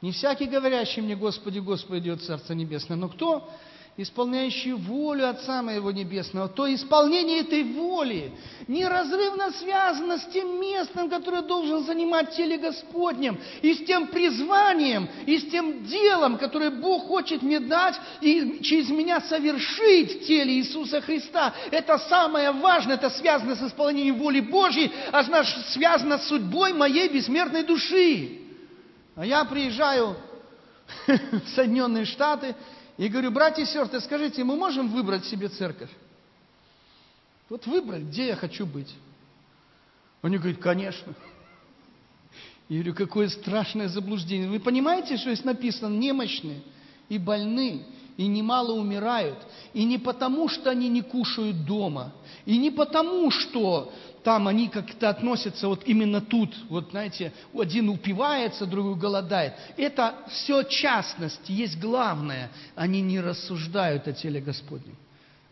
не всякий говорящий мне, Господи, Господи, идет Царство Небесное, но кто исполняющий волю Отца Моего Небесного, то исполнение этой воли неразрывно связано с тем местом, которое должен занимать теле Господнем, и с тем призванием, и с тем делом, которое Бог хочет мне дать и через меня совершить в теле Иисуса Христа. Это самое важное, это связано с исполнением воли Божьей, а значит связано с судьбой моей бессмертной души. А я приезжаю в Соединенные Штаты, и говорю, братья и сестры, скажите, мы можем выбрать себе церковь? Вот выбрать, где я хочу быть. Они говорят, конечно. Я говорю, какое страшное заблуждение. Вы понимаете, что здесь написано немощные и больные, и немало умирают. И не потому, что они не кушают дома, и не потому, что там они как-то относятся вот именно тут, вот знаете, один упивается, другой голодает. Это все частности, есть главное. Они не рассуждают о теле Господнем.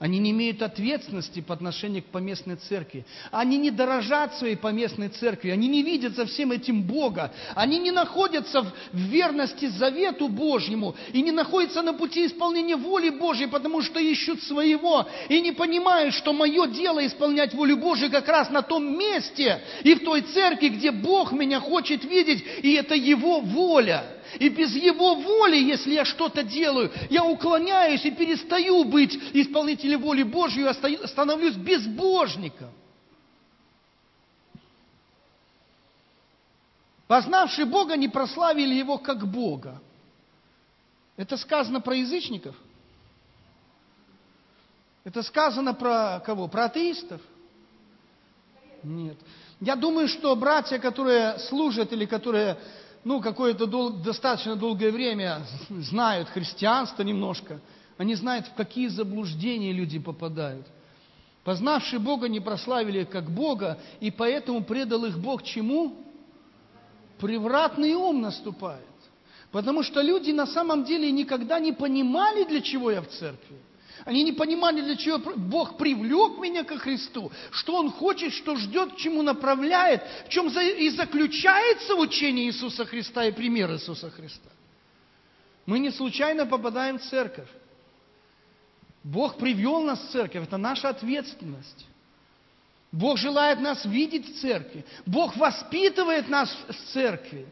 Они не имеют ответственности по отношению к поместной церкви. Они не дорожат своей поместной церкви. Они не видят за всем этим Бога. Они не находятся в верности завету Божьему и не находятся на пути исполнения воли Божьей, потому что ищут своего и не понимают, что мое дело исполнять волю Божью как раз на том месте и в той церкви, где Бог меня хочет видеть, и это Его воля. И без Его воли, если я что-то делаю, я уклоняюсь и перестаю быть исполнителем воли Божьей, и становлюсь безбожником. Познавшие Бога не прославили Его как Бога. Это сказано про язычников? Это сказано про кого? Про атеистов? Нет. Я думаю, что братья, которые служат или которые ну, какое-то дол- достаточно долгое время знают христианство немножко, они знают, в какие заблуждения люди попадают. Познавшие Бога не прославили как Бога, и поэтому предал их Бог чему? Превратный ум наступает. Потому что люди на самом деле никогда не понимали, для чего я в церкви. Они не понимали, для чего Бог привлек меня ко Христу, что Он хочет, что ждет, к чему направляет, в чем и заключается учение Иисуса Христа и пример Иисуса Христа. Мы не случайно попадаем в церковь. Бог привел нас в церковь, это наша ответственность. Бог желает нас видеть в церкви. Бог воспитывает нас в церкви.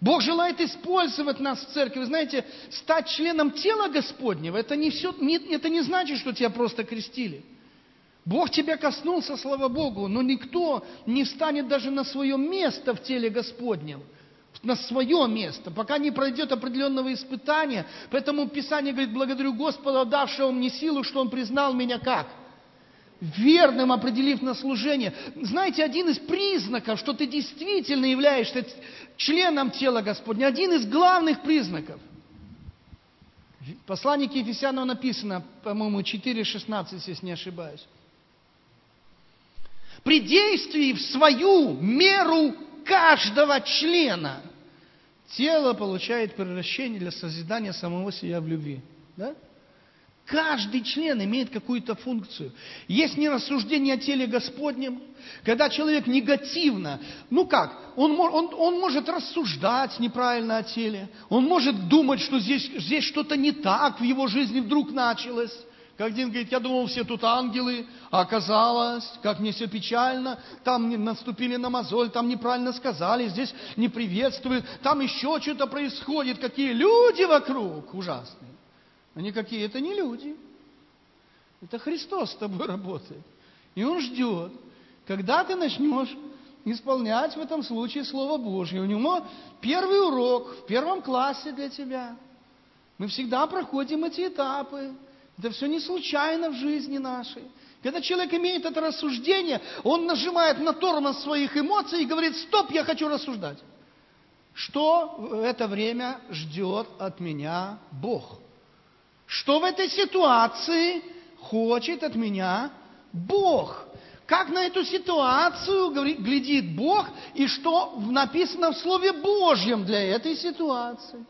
Бог желает использовать нас в церкви. Вы знаете, стать членом тела Господнего, это не, все, не, это не значит, что тебя просто крестили. Бог тебя коснулся, слава Богу, но никто не станет даже на свое место в теле Господнем. На свое место, пока не пройдет определенного испытания. Поэтому Писание говорит, благодарю Господа, давшего мне силу, что Он признал меня как? Верным определив на служение. Знаете, один из признаков, что ты действительно являешься членом тела Господня, один из главных признаков. В послании к Ефесянам написано, по-моему, 4.16, если не ошибаюсь. При действии в свою меру каждого члена тело получает превращение для созидания самого себя в любви. Да? Каждый член имеет какую-то функцию. Есть не рассуждение о теле Господнем, когда человек негативно, ну как, он, он, он может рассуждать неправильно о теле, он может думать, что здесь, здесь что-то не так в его жизни вдруг началось. Как один говорит, я думал, все тут ангелы, а оказалось, как мне все печально, там наступили на мозоль, там неправильно сказали, здесь не приветствуют, там еще что-то происходит, какие люди вокруг ужасные. Они какие? Это не люди. Это Христос с тобой работает. И Он ждет, когда ты начнешь исполнять в этом случае Слово Божье. У него первый урок в первом классе для тебя. Мы всегда проходим эти этапы. Это все не случайно в жизни нашей. Когда человек имеет это рассуждение, он нажимает на тормоз своих эмоций и говорит, стоп, я хочу рассуждать. Что в это время ждет от меня Бог? Что в этой ситуации хочет от меня Бог? Как на эту ситуацию глядит Бог и что написано в Слове Божьем для этой ситуации?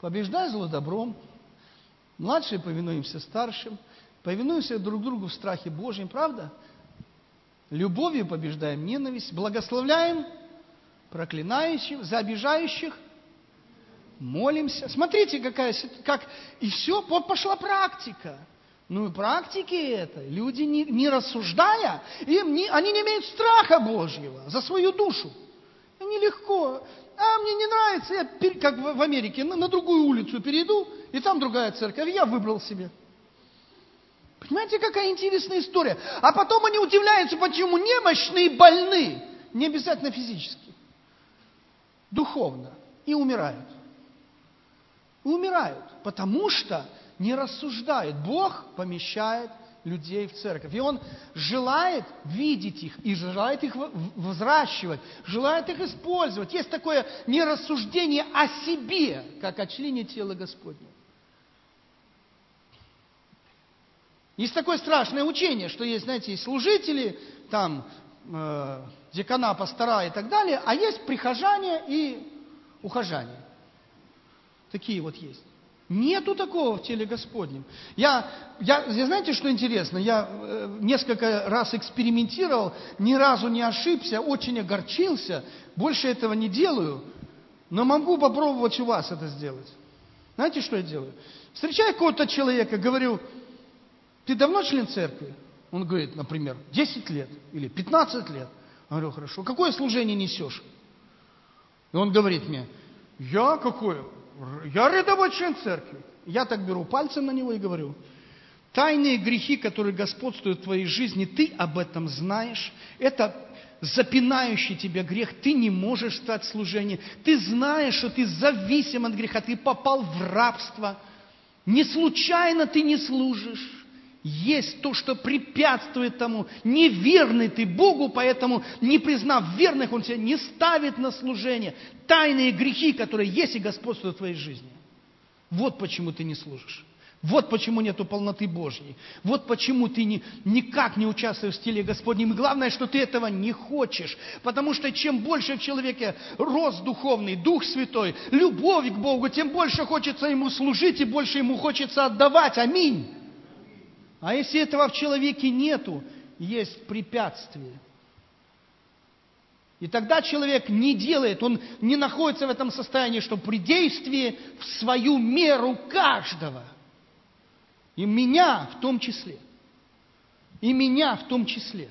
Побеждай зло добром. Младшие повинуемся старшим. Повинуемся друг другу в страхе Божьем, правда? Любовью побеждаем ненависть, благословляем проклинающих, за обижающих, молимся. Смотрите, какая как и все, пошла практика. Ну и практики это. Люди, не, не рассуждая, им не, они не имеют страха Божьего за свою душу. Нелегко. А мне не нравится, я как в Америке на, на другую улицу перейду, и там другая церковь, я выбрал себе. Понимаете, какая интересная история. А потом они удивляются, почему немощные больны, не обязательно физически, духовно, и умирают. И умирают, потому что не рассуждают. Бог помещает людей в церковь. И Он желает видеть их и желает их взращивать, желает их использовать. Есть такое нерассуждение о себе, как о члене тела Господня. Есть такое страшное учение, что есть, знаете, есть служители, там, э, декана, пастора и так далее, а есть прихожане и ухожане. Такие вот есть. Нету такого в теле Господнем. Я, я, я знаете, что интересно? Я э, несколько раз экспериментировал, ни разу не ошибся, очень огорчился, больше этого не делаю, но могу попробовать у вас это сделать. Знаете, что я делаю? Встречаю какого-то человека, говорю, ты давно член церкви? Он говорит, например, 10 лет или 15 лет. Я говорю, хорошо, какое служение несешь? И он говорит мне, я какое? Я рядовой член церкви. Я так беру пальцем на него и говорю, тайные грехи, которые господствуют в твоей жизни, ты об этом знаешь. Это запинающий тебя грех, ты не можешь стать служением. Ты знаешь, что ты зависим от греха, ты попал в рабство. Не случайно ты не служишь есть то, что препятствует тому. Неверный ты Богу, поэтому, не признав верных, Он тебя не ставит на служение. Тайные грехи, которые есть и господствуют в твоей жизни. Вот почему ты не служишь. Вот почему нету полноты Божьей. Вот почему ты не, никак не участвуешь в стиле Господнем. И главное, что ты этого не хочешь. Потому что чем больше в человеке рост духовный, Дух Святой, любовь к Богу, тем больше хочется Ему служить и больше Ему хочется отдавать. Аминь. А если этого в человеке нету, есть препятствие. И тогда человек не делает, он не находится в этом состоянии, что при действии в свою меру каждого. И меня в том числе. И меня в том числе.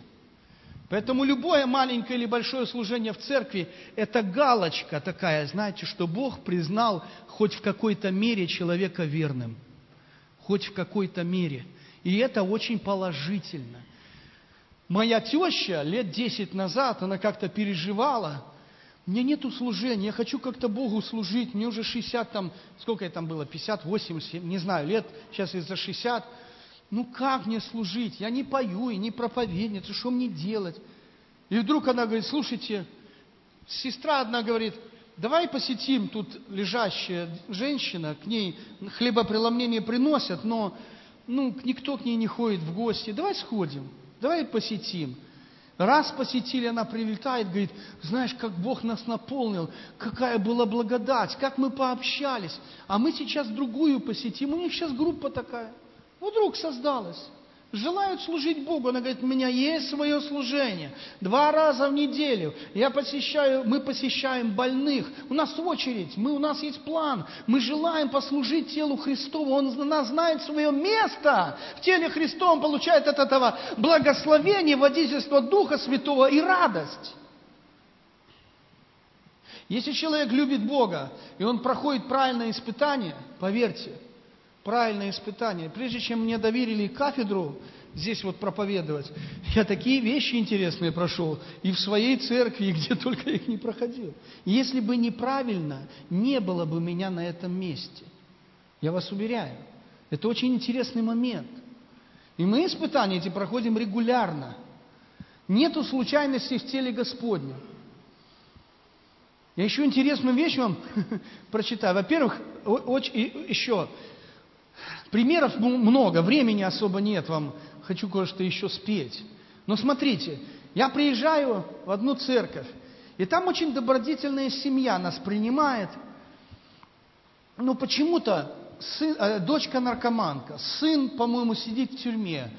Поэтому любое маленькое или большое служение в церкви – это галочка такая, знаете, что Бог признал хоть в какой-то мере человека верным. Хоть в какой-то мере – и это очень положительно. Моя теща лет 10 назад, она как-то переживала, мне нету служения, я хочу как-то Богу служить, мне уже 60 там, сколько это там было, 50, 80, не знаю, лет, сейчас из-за 60. Ну как мне служить? Я не пою и не проповедница, что мне делать? И вдруг она говорит, слушайте, сестра одна говорит, давай посетим, тут лежащая женщина, к ней хлебопреломление приносят, но ну, никто к ней не ходит в гости, давай сходим, давай посетим. Раз посетили, она прилетает, говорит, знаешь, как Бог нас наполнил, какая была благодать, как мы пообщались. А мы сейчас другую посетим, у них сейчас группа такая. Вдруг создалась желают служить Богу. Она говорит, у меня есть свое служение. Два раза в неделю я посещаю, мы посещаем больных. У нас очередь, мы, у нас есть план. Мы желаем послужить телу Христову. Он у нас знает свое место в теле Христова. Он получает от этого благословение, водительство Духа Святого и радость. Если человек любит Бога, и он проходит правильное испытание, поверьте, правильное испытание. Прежде чем мне доверили кафедру здесь вот проповедовать, я такие вещи интересные прошел и в своей церкви, где только их не проходил. Если бы неправильно, не было бы меня на этом месте. Я вас уверяю. Это очень интересный момент. И мы испытания эти проходим регулярно. Нету случайностей в теле Господнем. Я еще интересную вещь вам прочитаю. Во-первых, еще Примеров много, времени особо нет вам, хочу кое-что еще спеть. Но смотрите, я приезжаю в одну церковь, и там очень добродетельная семья нас принимает. Но почему-то сын, э, дочка наркоманка, сын, по-моему, сидит в тюрьме.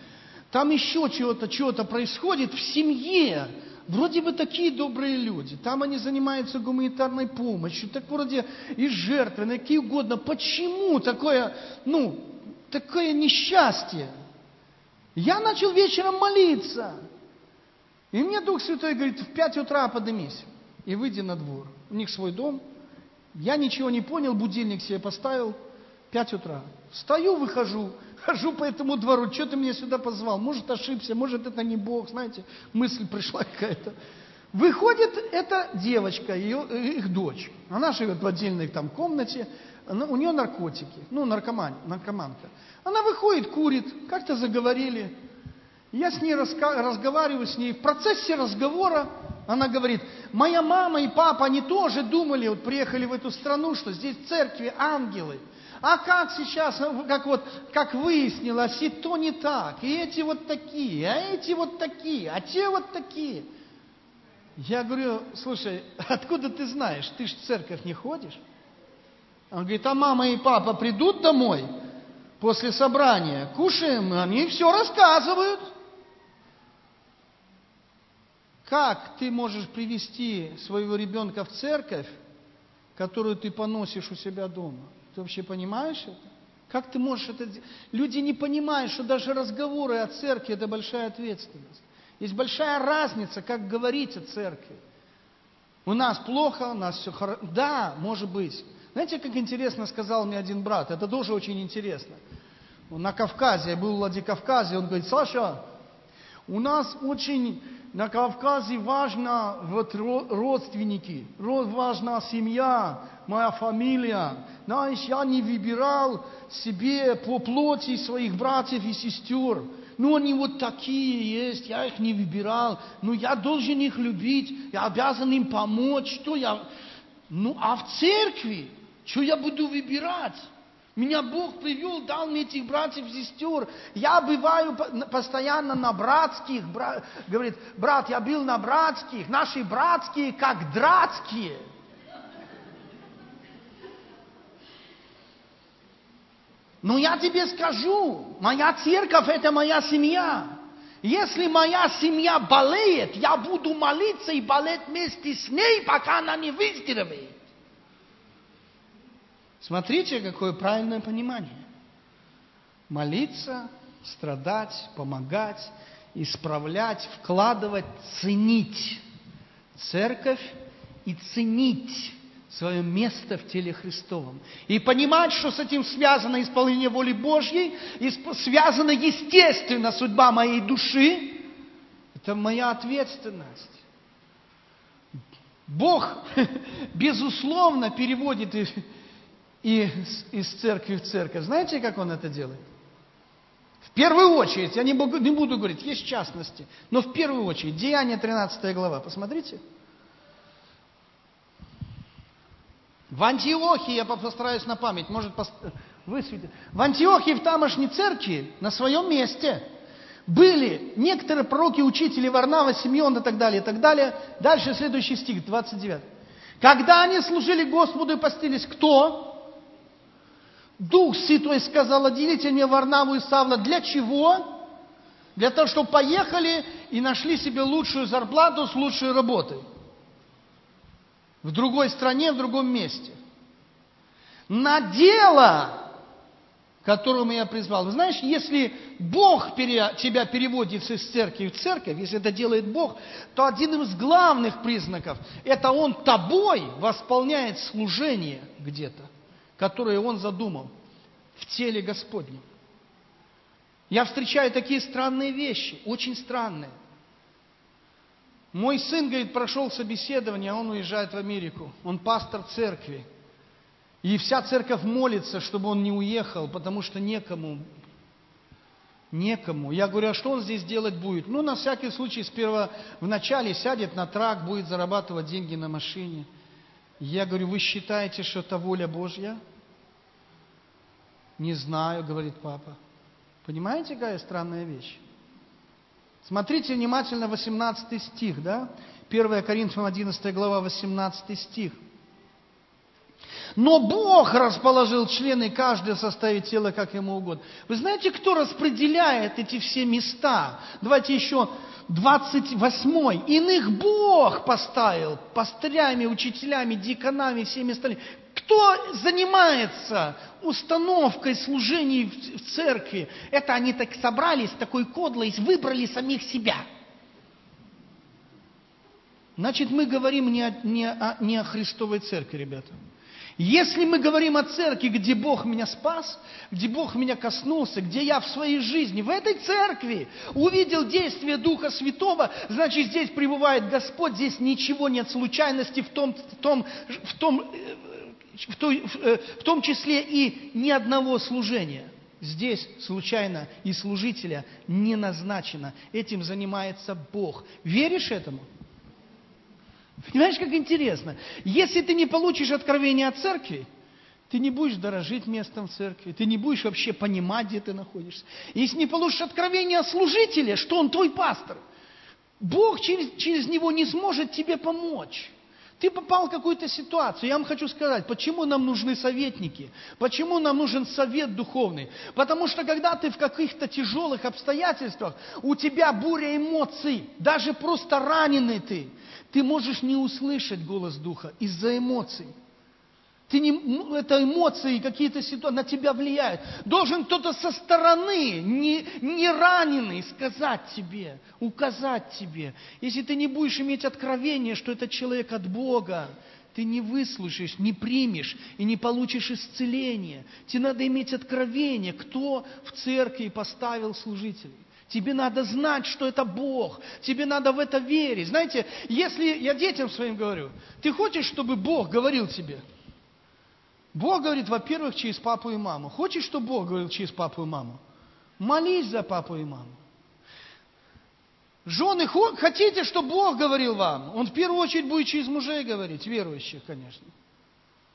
Там еще чего-то, чего-то происходит в семье. Вроде бы такие добрые люди. Там они занимаются гуманитарной помощью. Так вроде и жертвы, какие угодно. Почему такое, ну, такое несчастье? Я начал вечером молиться. И мне Дух Святой говорит, в пять утра поднимись и выйди на двор. У них свой дом. Я ничего не понял, будильник себе поставил. Пять утра. Встаю, выхожу, хожу по этому двору. Что ты меня сюда позвал? Может, ошибся, может, это не Бог, знаете. Мысль пришла какая-то. Выходит эта девочка, ее, их дочь. Она живет в отдельной там комнате. У нее наркотики. Ну, наркоман, наркоманка. Она выходит, курит. Как-то заговорили. Я с ней раска- разговариваю с ней. В процессе разговора она говорит, моя мама и папа, они тоже думали, вот приехали в эту страну, что здесь в церкви ангелы. А как сейчас, как вот, как выяснилось, и то не так, и эти вот такие, а эти вот такие, а те вот такие. Я говорю, слушай, откуда ты знаешь, ты ж в церковь не ходишь? Он говорит, а мама и папа придут домой после собрания, кушаем, они все рассказывают. Как ты можешь привести своего ребенка в церковь, которую ты поносишь у себя дома? Ты вообще понимаешь это? Как ты можешь это делать? Люди не понимают, что даже разговоры о церкви – это большая ответственность. Есть большая разница, как говорить о церкви. У нас плохо, у нас все хорошо. Да, может быть. Знаете, как интересно сказал мне один брат? Это тоже очень интересно. На Кавказе, я был в Владикавказе, он говорит, Саша, у нас очень на Кавказе важно вот родственники, важна семья, моя фамилия. Знаешь, я не выбирал себе по плоти своих братьев и сестер. Ну, они вот такие есть, я их не выбирал. Но я должен их любить, я обязан им помочь. Что я... Ну, а в церкви, что я буду выбирать? Меня Бог привел, дал мне этих братьев и сестер. Я бываю постоянно на братских. Брат, говорит, брат, я был на братских. Наши братские, как дратские. Но я тебе скажу, моя церковь – это моя семья. Если моя семья болеет, я буду молиться и болеть вместе с ней, пока она не выздоровеет. Смотрите, какое правильное понимание. Молиться, страдать, помогать, исправлять, вкладывать, ценить церковь и ценить свое место в теле Христовом. И понимать, что с этим связано исполнение воли Божьей, и связана естественно судьба моей души, это моя ответственность. Бог, безусловно, переводит и из церкви в церковь. Знаете, как он это делает? В первую очередь, я не буду, не буду говорить, есть частности, но в первую очередь, Деяние 13 глава, посмотрите. В Антиохии, я постараюсь на память, может высветить. В Антиохии, в тамошней церкви, на своем месте, были некоторые пророки, учители Варнава, Симеон и так далее, и так далее. Дальше следующий стих, 29. Когда они служили Господу и постились, кто? Дух Святой сказал, отделите мне Варнаву и Савла. Для чего? Для того, чтобы поехали и нашли себе лучшую зарплату с лучшей работой. В другой стране, в другом месте. На дело, которому я призвал. Вы знаешь, если Бог тебя переводит из церкви в церковь, если это делает Бог, то один из главных признаков – это Он тобой восполняет служение где-то которые Он задумал в теле Господнем. Я встречаю такие странные вещи, очень странные. Мой сын, говорит, прошел собеседование, а он уезжает в Америку. Он пастор церкви. И вся церковь молится, чтобы он не уехал, потому что некому. Некому. Я говорю, а что он здесь делать будет? Ну, на всякий случай, сперва в начале сядет на трак, будет зарабатывать деньги на машине. Я говорю, вы считаете, что это воля Божья? Не знаю, говорит папа. Понимаете, какая странная вещь? Смотрите внимательно 18 стих, да? 1 Коринфянам 11 глава, 18 стих. Но Бог расположил члены каждой составить тело, как ему угодно. Вы знаете, кто распределяет эти все места? Давайте еще 28. Иных Бог поставил пастырями, учителями, диконами, всеми остальными. Кто занимается установкой служений в церкви? Это они так собрались, такой кодлой, выбрали самих себя. Значит, мы говорим не о, не, о, не о Христовой церкви, ребята. Если мы говорим о церкви, где Бог меня спас, где Бог меня коснулся, где я в своей жизни, в этой церкви увидел действие Духа Святого, значит, здесь пребывает Господь, здесь ничего нет случайности в том, в том, в том, э, в, той, в, э, в том числе и ни одного служения. Здесь случайно и служителя не назначено. Этим занимается Бог. Веришь этому? Понимаешь, как интересно? Если ты не получишь откровение от церкви, ты не будешь дорожить местом в церкви, ты не будешь вообще понимать, где ты находишься. Если не получишь откровение о служителе, что он твой пастор, Бог через, через него не сможет тебе помочь. Ты попал в какую-то ситуацию. Я вам хочу сказать, почему нам нужны советники, почему нам нужен совет духовный. Потому что когда ты в каких-то тяжелых обстоятельствах, у тебя буря эмоций, даже просто раненый ты, ты можешь не услышать голос Духа из-за эмоций. Ты не, ну, это эмоции, какие-то ситуации на тебя влияют. Должен кто-то со стороны, не, не раненый, сказать тебе, указать тебе. Если ты не будешь иметь откровение, что это человек от Бога, ты не выслушаешь, не примешь и не получишь исцеление. Тебе надо иметь откровение, кто в церкви поставил служителей. Тебе надо знать, что это Бог. Тебе надо в это верить. Знаете, если я детям своим говорю, ты хочешь, чтобы Бог говорил тебе – Бог говорит, во-первых, через папу и маму. Хочешь, чтобы Бог говорил через папу и маму? Молись за папу и маму. Жены, хотите, чтобы Бог говорил вам? Он в первую очередь будет через мужей говорить, верующих, конечно.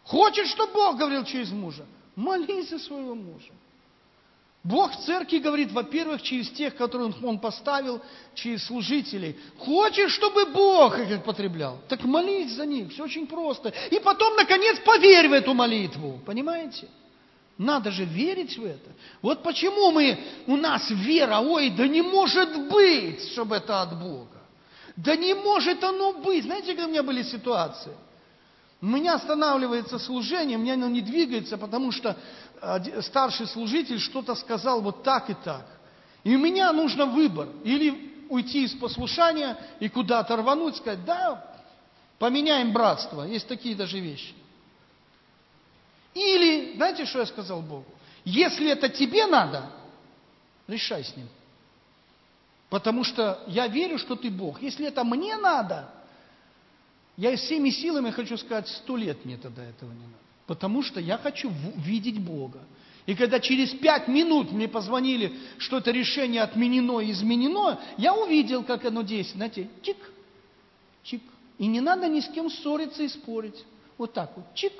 Хочешь, чтобы Бог говорил через мужа? Молись за своего мужа. Бог в церкви говорит, во-первых, через тех, которых Он поставил, через служителей. Хочешь, чтобы Бог их потреблял? Так молись за них, все очень просто. И потом, наконец, поверь в эту молитву. Понимаете? Надо же верить в это. Вот почему мы, у нас вера, ой, да не может быть, чтобы это от Бога. Да не может оно быть. Знаете, когда у меня были ситуации? Меня останавливается служение, меня оно не двигается, потому что старший служитель что-то сказал вот так и так. И у меня нужно выбор. Или уйти из послушания и куда-то рвануть, сказать, да, поменяем братство. Есть такие даже вещи. Или, знаете, что я сказал Богу? Если это тебе надо, решай с ним. Потому что я верю, что ты Бог. Если это мне надо, я всеми силами хочу сказать, сто лет мне тогда этого не надо. Потому что я хочу видеть Бога. И когда через пять минут мне позвонили, что это решение отменено и изменено, я увидел, как оно действует. Знаете, чик, чик. И не надо ни с кем ссориться и спорить. Вот так вот, чик.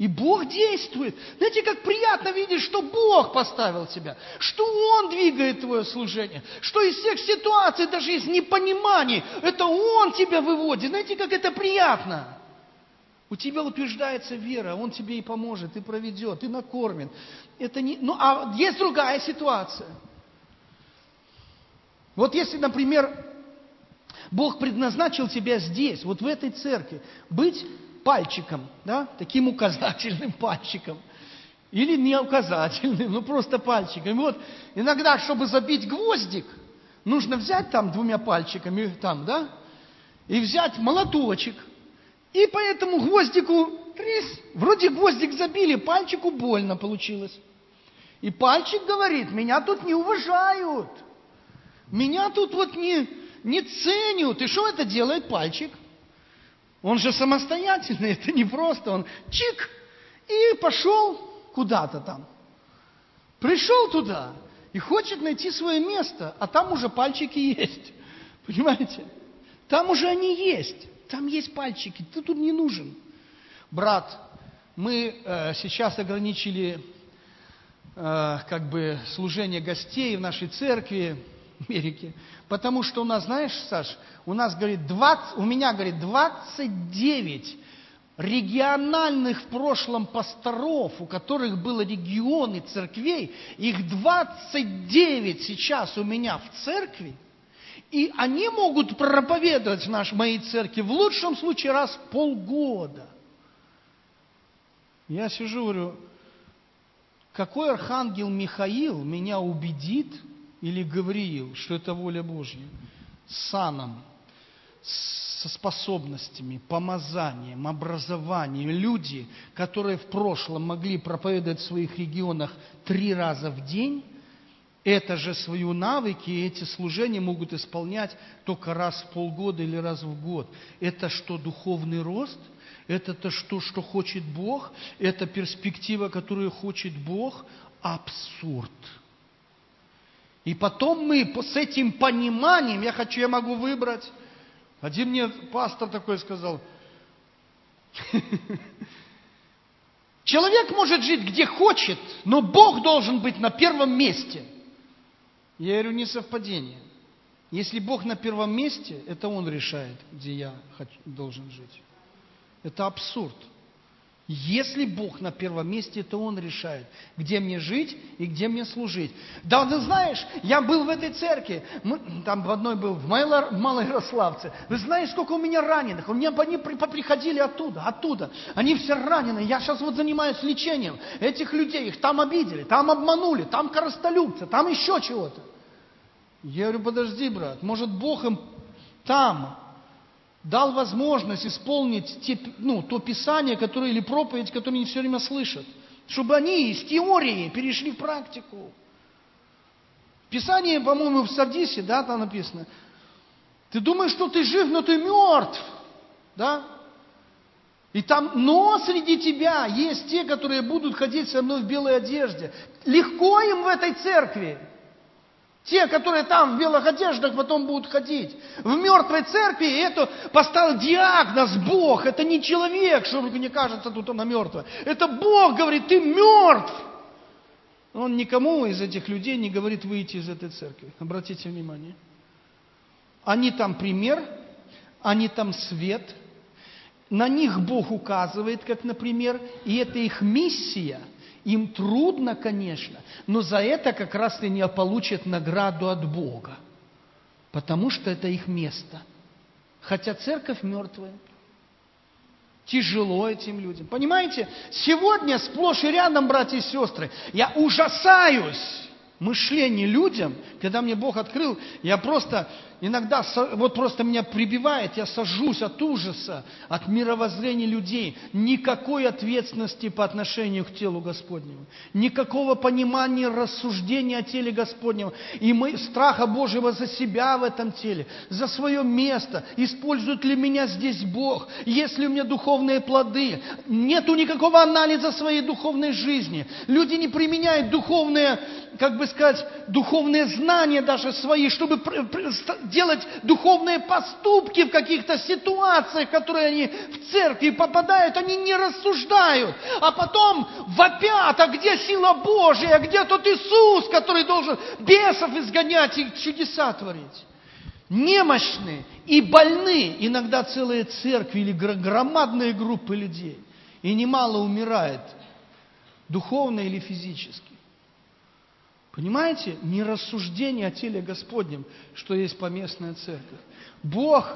И Бог действует. Знаете, как приятно видеть, что Бог поставил тебя, что Он двигает твое служение, что из всех ситуаций, даже из непониманий, это Он тебя выводит. Знаете, как это приятно. У тебя утверждается вера, Он тебе и поможет, и проведет, и накормит. Это не... Ну, а есть другая ситуация. Вот если, например, Бог предназначил тебя здесь, вот в этой церкви, быть пальчиком, да, таким указательным пальчиком, или не указательным, ну просто пальчиком. И вот иногда, чтобы забить гвоздик, нужно взять там двумя пальчиками, там, да, и взять молоточек – и по этому гвоздику, трис, вроде гвоздик забили, пальчику больно получилось. И пальчик говорит, меня тут не уважают. Меня тут вот не, не ценят. И что это делает пальчик? Он же самостоятельный, это не просто. Он чик и пошел куда-то там. Пришел туда и хочет найти свое место, а там уже пальчики есть. Понимаете? Там уже они есть. Там есть пальчики, ты тут не нужен. Брат, мы э, сейчас ограничили э, как бы служение гостей в нашей церкви Америке, потому что у нас, знаешь, Саш, у нас, говорит, 20, у меня, говорит, 29 региональных в прошлом пасторов, у которых было регионы церквей, их 29 сейчас у меня в церкви, и они могут проповедовать в нашей, моей церкви в лучшем случае раз в полгода. Я сижу, говорю, какой архангел Михаил меня убедит, или Гавриил, что это воля Божья, с саном, со способностями, помазанием, образованием. Люди, которые в прошлом могли проповедовать в своих регионах три раза в день, это же свою навыки, эти служения могут исполнять только раз в полгода или раз в год. Это что, духовный рост? Это то, что, что хочет Бог? Это перспектива, которую хочет Бог? Абсурд. И потом мы с этим пониманием, я хочу, я могу выбрать. Один мне пастор такой сказал, человек может жить где хочет, но Бог должен быть на первом месте. Я говорю, не совпадение. Если Бог на первом месте, это Он решает, где я должен жить. Это абсурд. Если Бог на первом месте, то Он решает, где мне жить и где мне служить. Да, ты знаешь, я был в этой церкви, мы, там в одной был, в Малой Ярославце. Вы знаете, сколько у меня раненых? У меня они приходили оттуда, оттуда. Они все ранены. Я сейчас вот занимаюсь лечением этих людей. Их там обидели, там обманули, там коростолюбцы, там еще чего-то. Я говорю, подожди, брат, может Бог им там дал возможность исполнить те, ну, то Писание, которое, или проповедь, которую они все время слышат. Чтобы они из теории перешли в практику. Писание, по-моему, в Сардисе, да, там написано. Ты думаешь, что ты жив, но ты мертв. Да? И там, но среди тебя есть те, которые будут ходить со мной в белой одежде. Легко им в этой церкви. Те, которые там в белых одеждах потом будут ходить. В мертвой церкви это поставил диагноз Бог. Это не человек, что не кажется, тут она мертвая. Это Бог говорит, ты мертв. Он никому из этих людей не говорит выйти из этой церкви. Обратите внимание. Они там пример, они там свет. На них Бог указывает, как например, и это их миссия – им трудно, конечно, но за это как раз они получат награду от Бога, потому что это их место. Хотя церковь мертвая. Тяжело этим людям. Понимаете, сегодня сплошь и рядом, братья и сестры, я ужасаюсь мышлению людям, когда мне Бог открыл, я просто Иногда вот просто меня прибивает, я сажусь от ужаса, от мировоззрения людей. Никакой ответственности по отношению к телу Господнему. Никакого понимания, рассуждения о теле Господнем. И мы, страха Божьего за себя в этом теле, за свое место. Использует ли меня здесь Бог? Есть ли у меня духовные плоды? Нету никакого анализа своей духовной жизни. Люди не применяют духовные, как бы сказать, духовные знания даже свои, чтобы делать духовные поступки в каких-то ситуациях, в которые они в церкви попадают, они не рассуждают, а потом вопят, а где сила Божия, а где тот Иисус, который должен бесов изгонять и чудеса творить. Немощные и больны иногда целые церкви или громадные группы людей. И немало умирает, духовно или физически. Понимаете? Не рассуждение о теле Господнем, что есть поместная церковь. Бог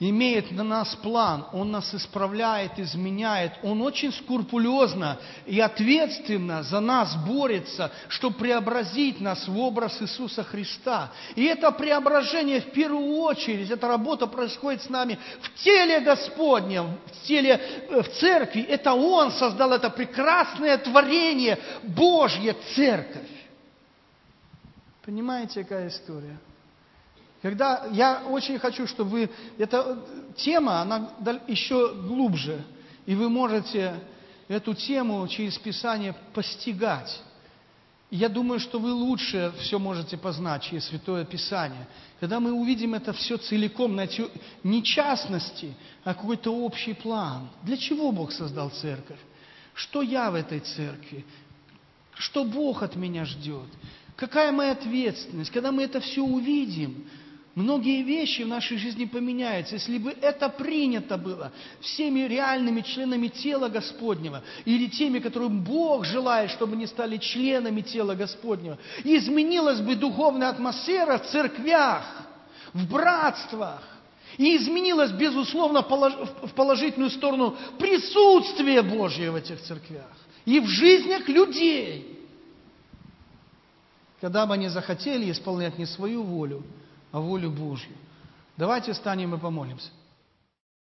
имеет на нас план, Он нас исправляет, изменяет, Он очень скрупулезно и ответственно за нас борется, чтобы преобразить нас в образ Иисуса Христа. И это преображение в первую очередь, эта работа происходит с нами в теле Господнем, в теле, э, в церкви. Это Он создал это прекрасное творение, Божье церковь. Понимаете, какая история? Когда я очень хочу, чтобы вы... Эта тема, она еще глубже. И вы можете эту тему через Писание постигать. я думаю, что вы лучше все можете познать через Святое Писание. Когда мы увидим это все целиком, не частности, а какой-то общий план. Для чего Бог создал церковь? Что я в этой церкви? Что Бог от меня ждет? Какая моя ответственность? Когда мы это все увидим, многие вещи в нашей жизни поменяются. Если бы это принято было всеми реальными членами тела Господнего или теми, которым Бог желает, чтобы они стали членами тела Господнего, изменилась бы духовная атмосфера в церквях, в братствах, и изменилось, безусловно, в положительную сторону присутствие Божье в этих церквях и в жизнях людей, когда бы они захотели исполнять не свою волю, а волю Божью. Давайте станем и помолимся.